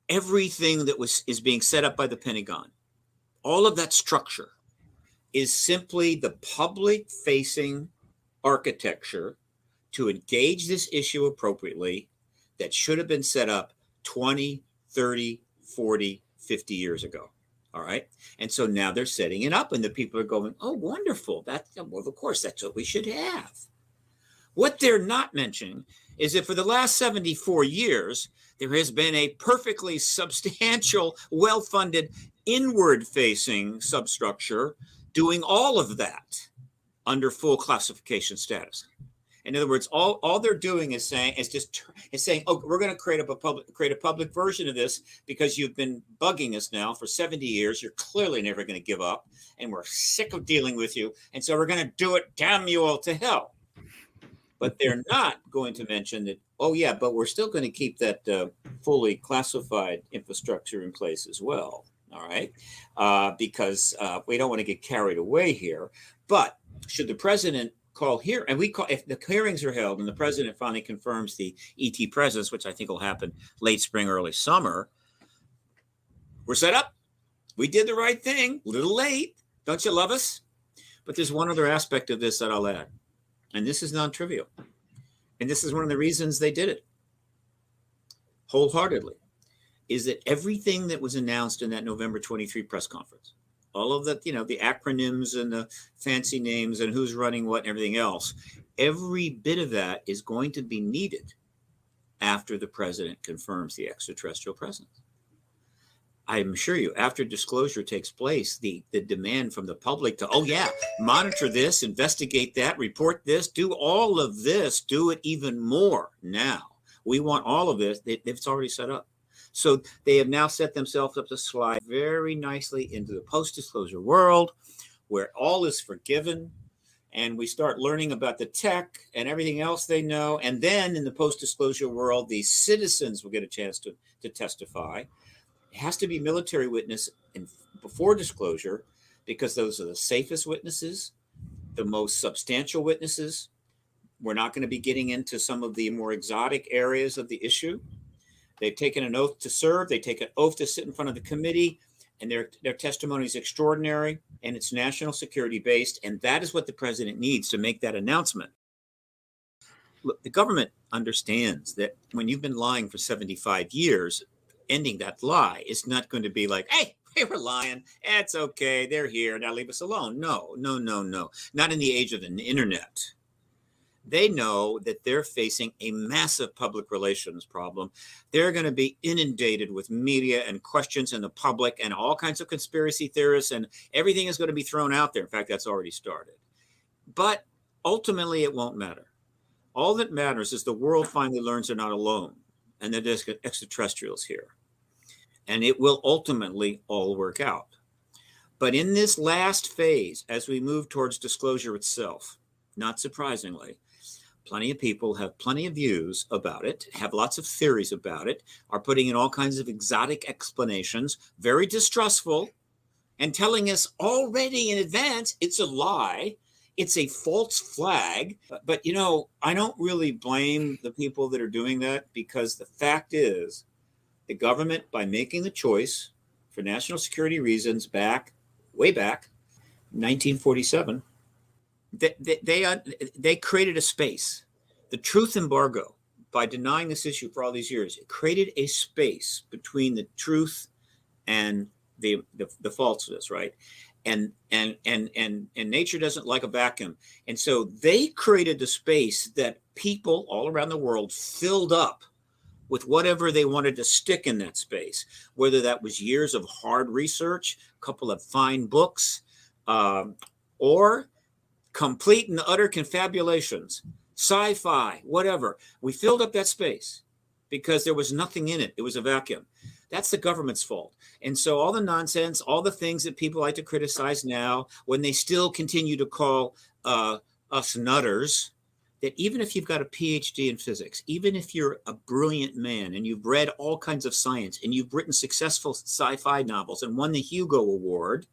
Everything that was is being set up by the Pentagon, all of that structure is simply the public facing architecture to engage this issue appropriately that should have been set up 20, 30, 40, 50 years ago. All right. And so now they're setting it up, and the people are going, oh, wonderful. That's, well, of course, that's what we should have. What they're not mentioning is that for the last 74 years, there has been a perfectly (laughs) substantial, well funded, inward facing substructure doing all of that under full classification status. In other words, all, all they're doing is saying is just is saying, oh, we're going to create a public create a public version of this because you've been bugging us now for 70 years. You're clearly never going to give up, and we're sick of dealing with you. And so we're going to do it. Damn you all to hell! But they're not going to mention that. Oh yeah, but we're still going to keep that uh, fully classified infrastructure in place as well. All right, uh, because uh, we don't want to get carried away here. But should the president call here and we call if the hearings are held and the president finally confirms the et presence which i think will happen late spring early summer we're set up. We did the right thing a little late don't you love us? But there's one other aspect of this that i'll add and this is non-trivial and this is one of the reasons they did it. Wholeheartedly is that everything that was announced in that november 23 press conference all of the you know the acronyms and the fancy names and who's running what and everything else every bit of that is going to be needed after the president confirms the extraterrestrial presence. I assure you after disclosure takes place the the demand from the public to oh yeah monitor this investigate that report this do all of this do it even more now. We want all of this it's already set up so they have now set themselves up to slide very nicely into the post disclosure world where all is forgiven and we start learning about the tech and everything else they know. And then in the post disclosure world, the citizens will get a chance to, to testify. It has to be military witness in, before disclosure because those are the safest witnesses, the most substantial witnesses. We're not going to be getting into some of the more exotic areas of the issue. They've taken an oath to serve. They take an oath to sit in front of the committee, and their their testimony is extraordinary and it's national security based, and that is what the president needs to make that announcement. Look, the government understands that when you've been lying for 75 years, ending that lie is not going to be like, hey, (laughs) they were lying. It's okay. They're here. Now leave us alone. No, no, no, no. Not in the age of the internet they know that they're facing a massive public relations problem. They're going to be inundated with media and questions in the public and all kinds of conspiracy theorists, and everything is going to be thrown out there. In fact, that's already started. But ultimately, it won't matter. All that matters is the world finally learns they're not alone and that there's extraterrestrials here. And it will ultimately all work out. But in this last phase, as we move towards disclosure itself, not surprisingly, plenty of people have plenty of views about it, have lots of theories about it, are putting in all kinds of exotic explanations, very distrustful, and telling us already in advance it's a lie. It's a false flag. But, you know, I don't really blame the people that are doing that because the fact is the government, by making the choice for national security reasons back, way back, 1947, they they they, uh, they created a space. The truth embargo, by denying this issue for all these years, it created a space between the truth and the the, the falseness, right? And and and and and nature doesn't like a vacuum, and so they created the space that people all around the world filled up with whatever they wanted to stick in that space, whether that was years of hard research, a couple of fine books, um, or complete and utter confabulations sci fi, whatever. We filled up that space because there was nothing in it, it was a vacuum. That's the government's fault. And so, all the nonsense, all the things that people like to criticize now, when they still continue to call uh, us nutters, that even if you've got a PhD in physics, even if you're a brilliant man and you've read all kinds of science and you've written successful sci fi novels and won the Hugo Award,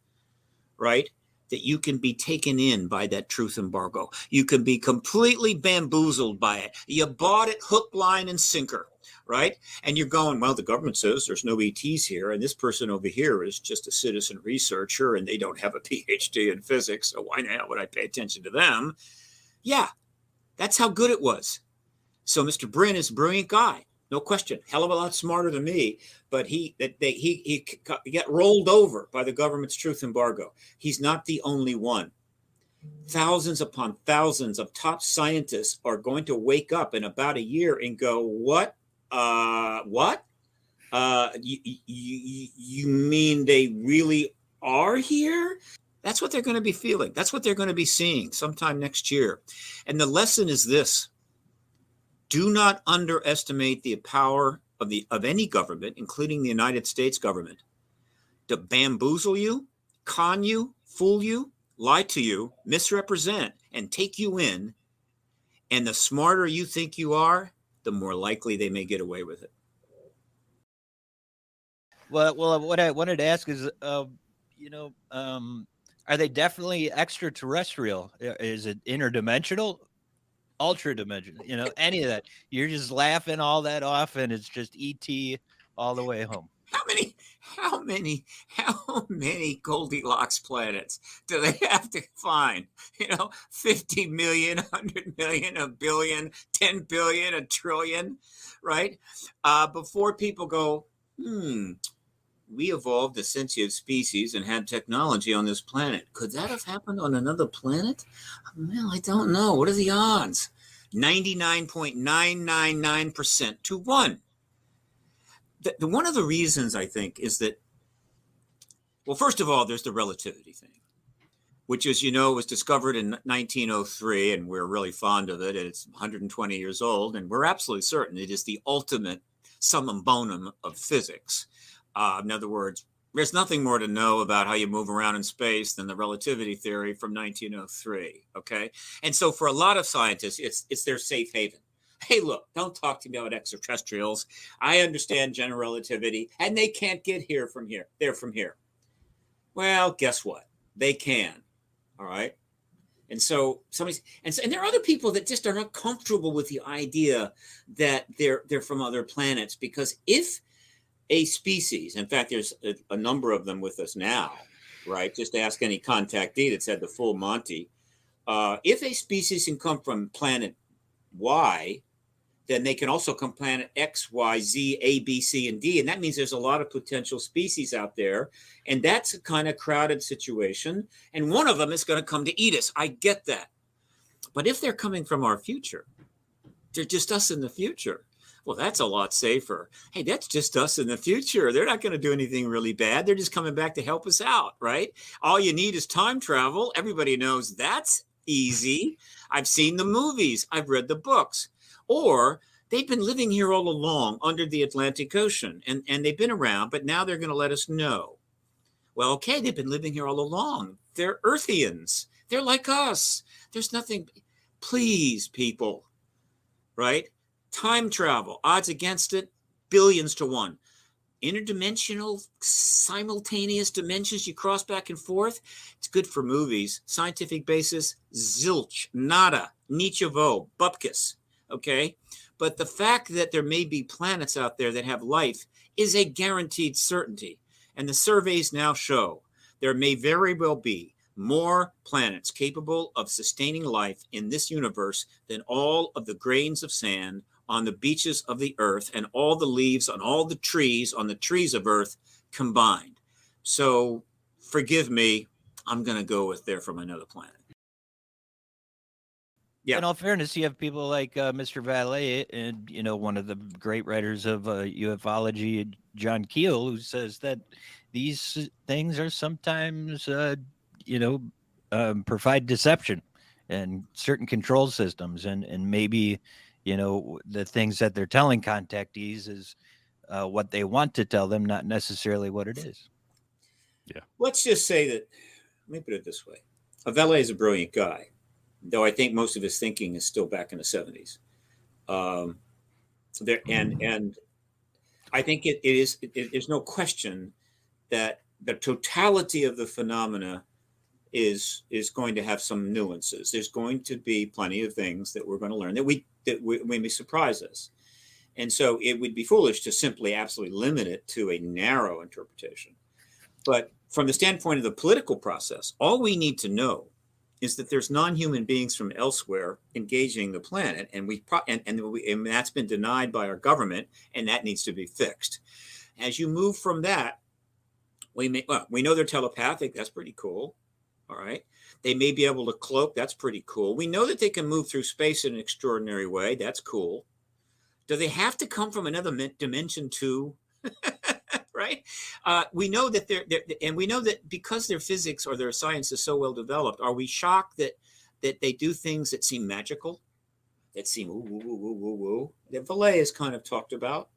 right? That you can be taken in by that truth embargo. You can be completely bamboozled by it. You bought it hook, line, and sinker, right? And you're going, well, the government says there's no ETs here, and this person over here is just a citizen researcher and they don't have a (laughs) PhD in physics, so why hell would I pay attention to them? Yeah, that's how good it was. So Mr. Brin is a brilliant guy, no question. Hell of a lot smarter than me, but he that they, he he got rolled over by the government's truth embargo. He's not the only one. Thousands upon thousands of top scientists are going to wake up in about a year and go, "What? Uh, what? Uh, you, you, you mean they really are here? That's what they're going to be feeling. That's what they're going to be seeing sometime next year. And the lesson is this do not underestimate the power of, the, of any government, including the United States government, to bamboozle you, con you, fool you, lie to you, misrepresent, and take you in. And the smarter you think you are, the more likely they may get away with it. Well, well, what I wanted to ask is, uh, you know, um, are they definitely extraterrestrial? Is it interdimensional? Ultra dimensional, you know, any of that. You're just laughing all that off, and it's just ET all the way home. How many, how many, how many Goldilocks planets do they have to find? You know, 50 million, 100 million, a billion, 10 billion, a trillion, right? Uh, before people go, hmm, we evolved a sentient species and had technology on this planet. Could that have happened on another planet? Well, I don't know. What are the odds? 99.999% to one. The, the, one of the reasons I think is that, well, first of all, there's the relativity thing, which as you know, was discovered in 1903, and we're really fond of it. It's 120 years old, and we're absolutely certain it is the ultimate summum bonum of physics uh, in other words, there's nothing more to know about how you move around in space than the relativity theory from 1903. Okay, and so for a lot of scientists, it's it's their safe haven. Hey, look, don't talk to me about extraterrestrials. I understand general relativity, and they can't get here from here. They're from here. Well, guess what? They can. All right. And so somebody's and, so, and there are other people that just are not comfortable with the idea that they're they're from other planets because if a species. In fact, there's a, a, number of them with us now, right? Just ask any contactee that's had the full Monty. Uh, if a species can come from planet Y, then they can also come planet X, Y, Z, A, B, C, and D. And that means there's a lot of potential species out there. And that's a kind of crowded situation. And one of them is going to come to eat us. I get that. But if they're coming from our future, they're just us in the future well, that's a lot safer. Hey, that's just us in the future. They're not going to do anything really bad. They're just coming back to help us out, right? All you need is time travel. Everybody knows that's easy. I've seen the movies, I've read the books. Or they've been living here all along under the Atlantic Ocean and, and they've been around, but now they're going to let us know. Well, okay, they've been living here all along. They're Earthians. They're like us. There's nothing. Please, people, right? Time travel, odds against it, billions to one. Interdimensional, simultaneous dimensions you cross back and forth. It's good for movies. Scientific basis, zilch, nada, nichevo, bupkis. Okay. But the fact that there may be planets out there that have life is a guaranteed certainty. And the surveys now show there may very well be more planets capable of sustaining life in this universe than all of the grains of sand on the beaches of the earth and all the leaves on all the trees on the trees of earth combined. So forgive me, I'm going to go with they're from another planet. Yeah. In all fairness, you have people like uh, Mr. Valet and you know one of the great writers of uh, ufology, John Keel, who says that these things are sometimes uh, you know um, provide deception and certain control systems and and maybe you know the things that they're telling contactees is uh, what they want to tell them not necessarily what it is. Yeah. Let's just say that let me put it this way. Avella is a brilliant guy though i think most of his thinking is still back in the 70s um, there and and i think it, it is it, there's no question that the totality of the phenomena is is going to have some nuances. There's going to be plenty of things that we're going to learn that we that we, may surprise us, and so it would be foolish to simply absolutely limit it to a narrow interpretation. But from the standpoint of the political process, all we need to know is that there's non-human beings from elsewhere engaging the planet, and we pro- and and, we, and that's been denied by our government, and that needs to be fixed. As you move from that, we may well we know they're telepathic. That's pretty cool all right. They may be able to cloak. That's pretty cool. We know that they can move through space in an extraordinary way. That's cool. Do they have to come from another dimension too? (laughs) right? Uh, we know that they're, they're, and we know that because their physics or their science is so well developed, are we shocked that that they do things that seem magical, that seem woo woo woo woo woo woo? That Vallée has kind of talked about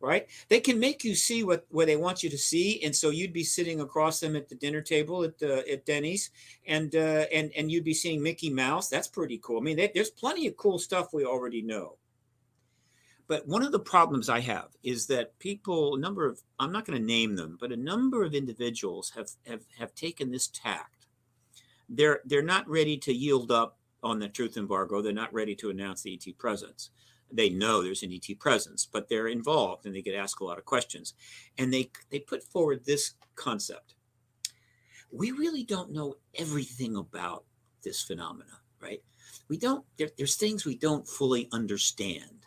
right? They can make you see what where they want you to see, and so you'd be sitting across them at the dinner table at uh, at Denny's, and uh, and and you'd be seeing Mickey Mouse. That's pretty cool. I mean, they, there's plenty of cool stuff we already know. But one of the problems I have is that people, a number of, I'm not going to name them, but a number of individuals have have have taken this tact. They're they're not ready to yield up on the truth embargo. They're not ready to announce the ET presence they know there's an ET presence, but they're involved and they get asked a lot of questions. And they they put forward this concept. We really don't know everything about this phenomena, right? We don't there, there's things we don't fully understand.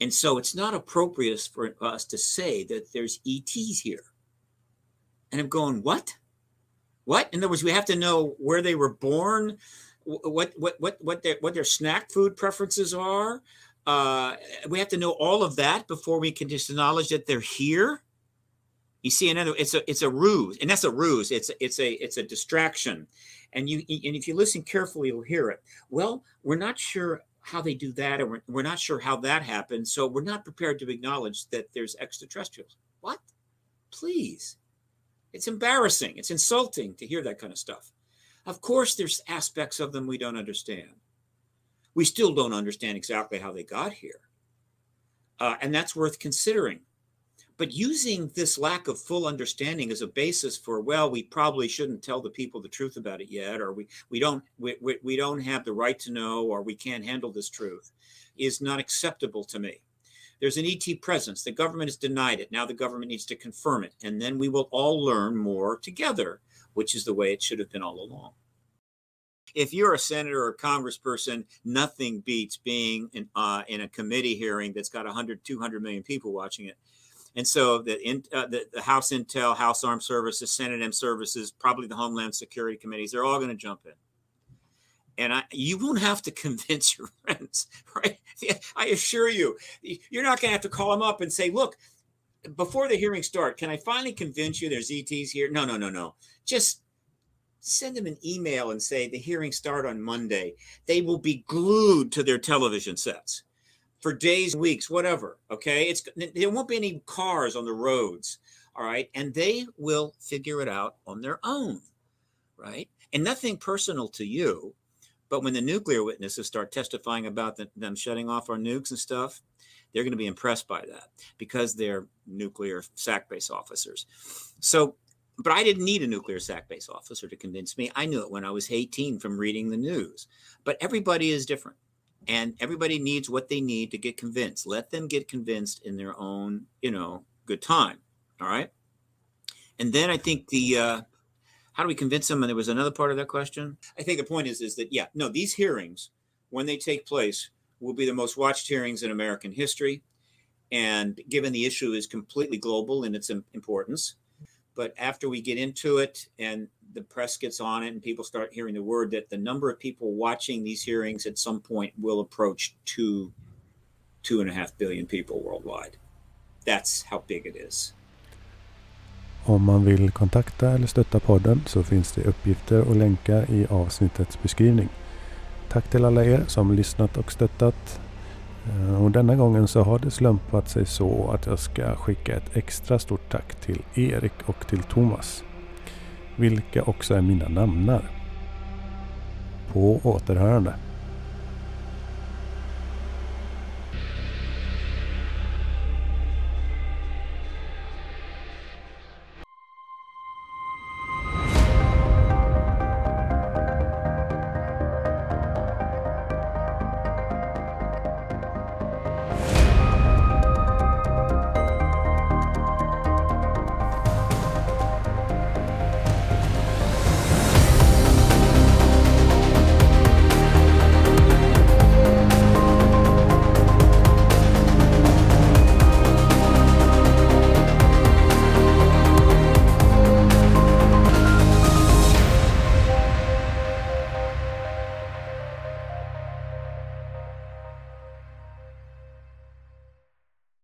And so it's not appropriate for us to say that there's ETs here. And I'm going, what? What? In other words, we have to know where they were born, what what what what their what their snack food preferences are, uh, we have to know all of that before we can just acknowledge that they're here. You see, another it's a it's a ruse, and that's a ruse. It's it's a it's a distraction, and you and if you listen carefully, you'll hear it. Well, we're not sure how they do that, and we're, we're not sure how that happens, so we're not prepared to acknowledge that there's extraterrestrials. What? Please, it's embarrassing. It's insulting to hear that kind of stuff. Of course, there's aspects of them we don't understand. We still don't understand exactly how they got here. Uh, and that's worth considering. But using this lack of full understanding as a basis for, well, we probably shouldn't tell the people the truth about it yet, or we, we don't we, we, we don't have the right to know, or we can't handle this truth, is not acceptable to me. There's an ET presence. The government has denied it. Now the government needs to confirm it. And then we will all learn more together, which is the way it should have been all along if you're a senator or a congressperson, nothing beats being in, uh, in a committee hearing that's got 100, 200 million people watching it. And so the, in, uh, the, the, House Intel, House Armed Services, Senate M Services, probably the Homeland Security committees, they're all going to jump in. And I, you won't have to (laughs) convince your friends, right? (laughs) I assure you, you're not going to have to call them up and say, look, before the hearing start, can I finally convince you there's ETs here? No, no, no, no. Just send them an email and say the hearings start on Monday. They will be glued to their television sets for days, weeks, whatever. Okay, it's there won't be any cars on the roads. All right, and they will figure it out on their own, right? And nothing personal to you, but when the nuclear witnesses start testifying about the, them shutting off our nukes and stuff, they're going to be impressed by that because they're nuclear SAC base officers. So but I didn't need a nuclear SAC base officer to convince me. I knew it when I was 18 from reading the news. But everybody is different. And everybody needs what they need to get convinced. Let them get convinced in their own, you know, good time. All right. And then I think the uh, how do we convince them? And there was another part of that question. I think the point is is that yeah, no, these hearings, when they take place, will be the most watched hearings in American history. And given the issue is completely global in its importance, but after we get into it and the press gets on it and people start hearing the word that the number of people watching these hearings at some point will approach two, two and a half billion people worldwide. That's how big it is. Om man vill kontakta eller stötta podden så finns det uppgifter och länkar i avsnittets beskrivning. Tack till alla er som lyssnat och stöttat. Eh, och denna gången så har det slumpat sig så att jag ska skicka ett extra stort tack till Erik och till Thomas. Vilka också är mina namnar. På återhörande.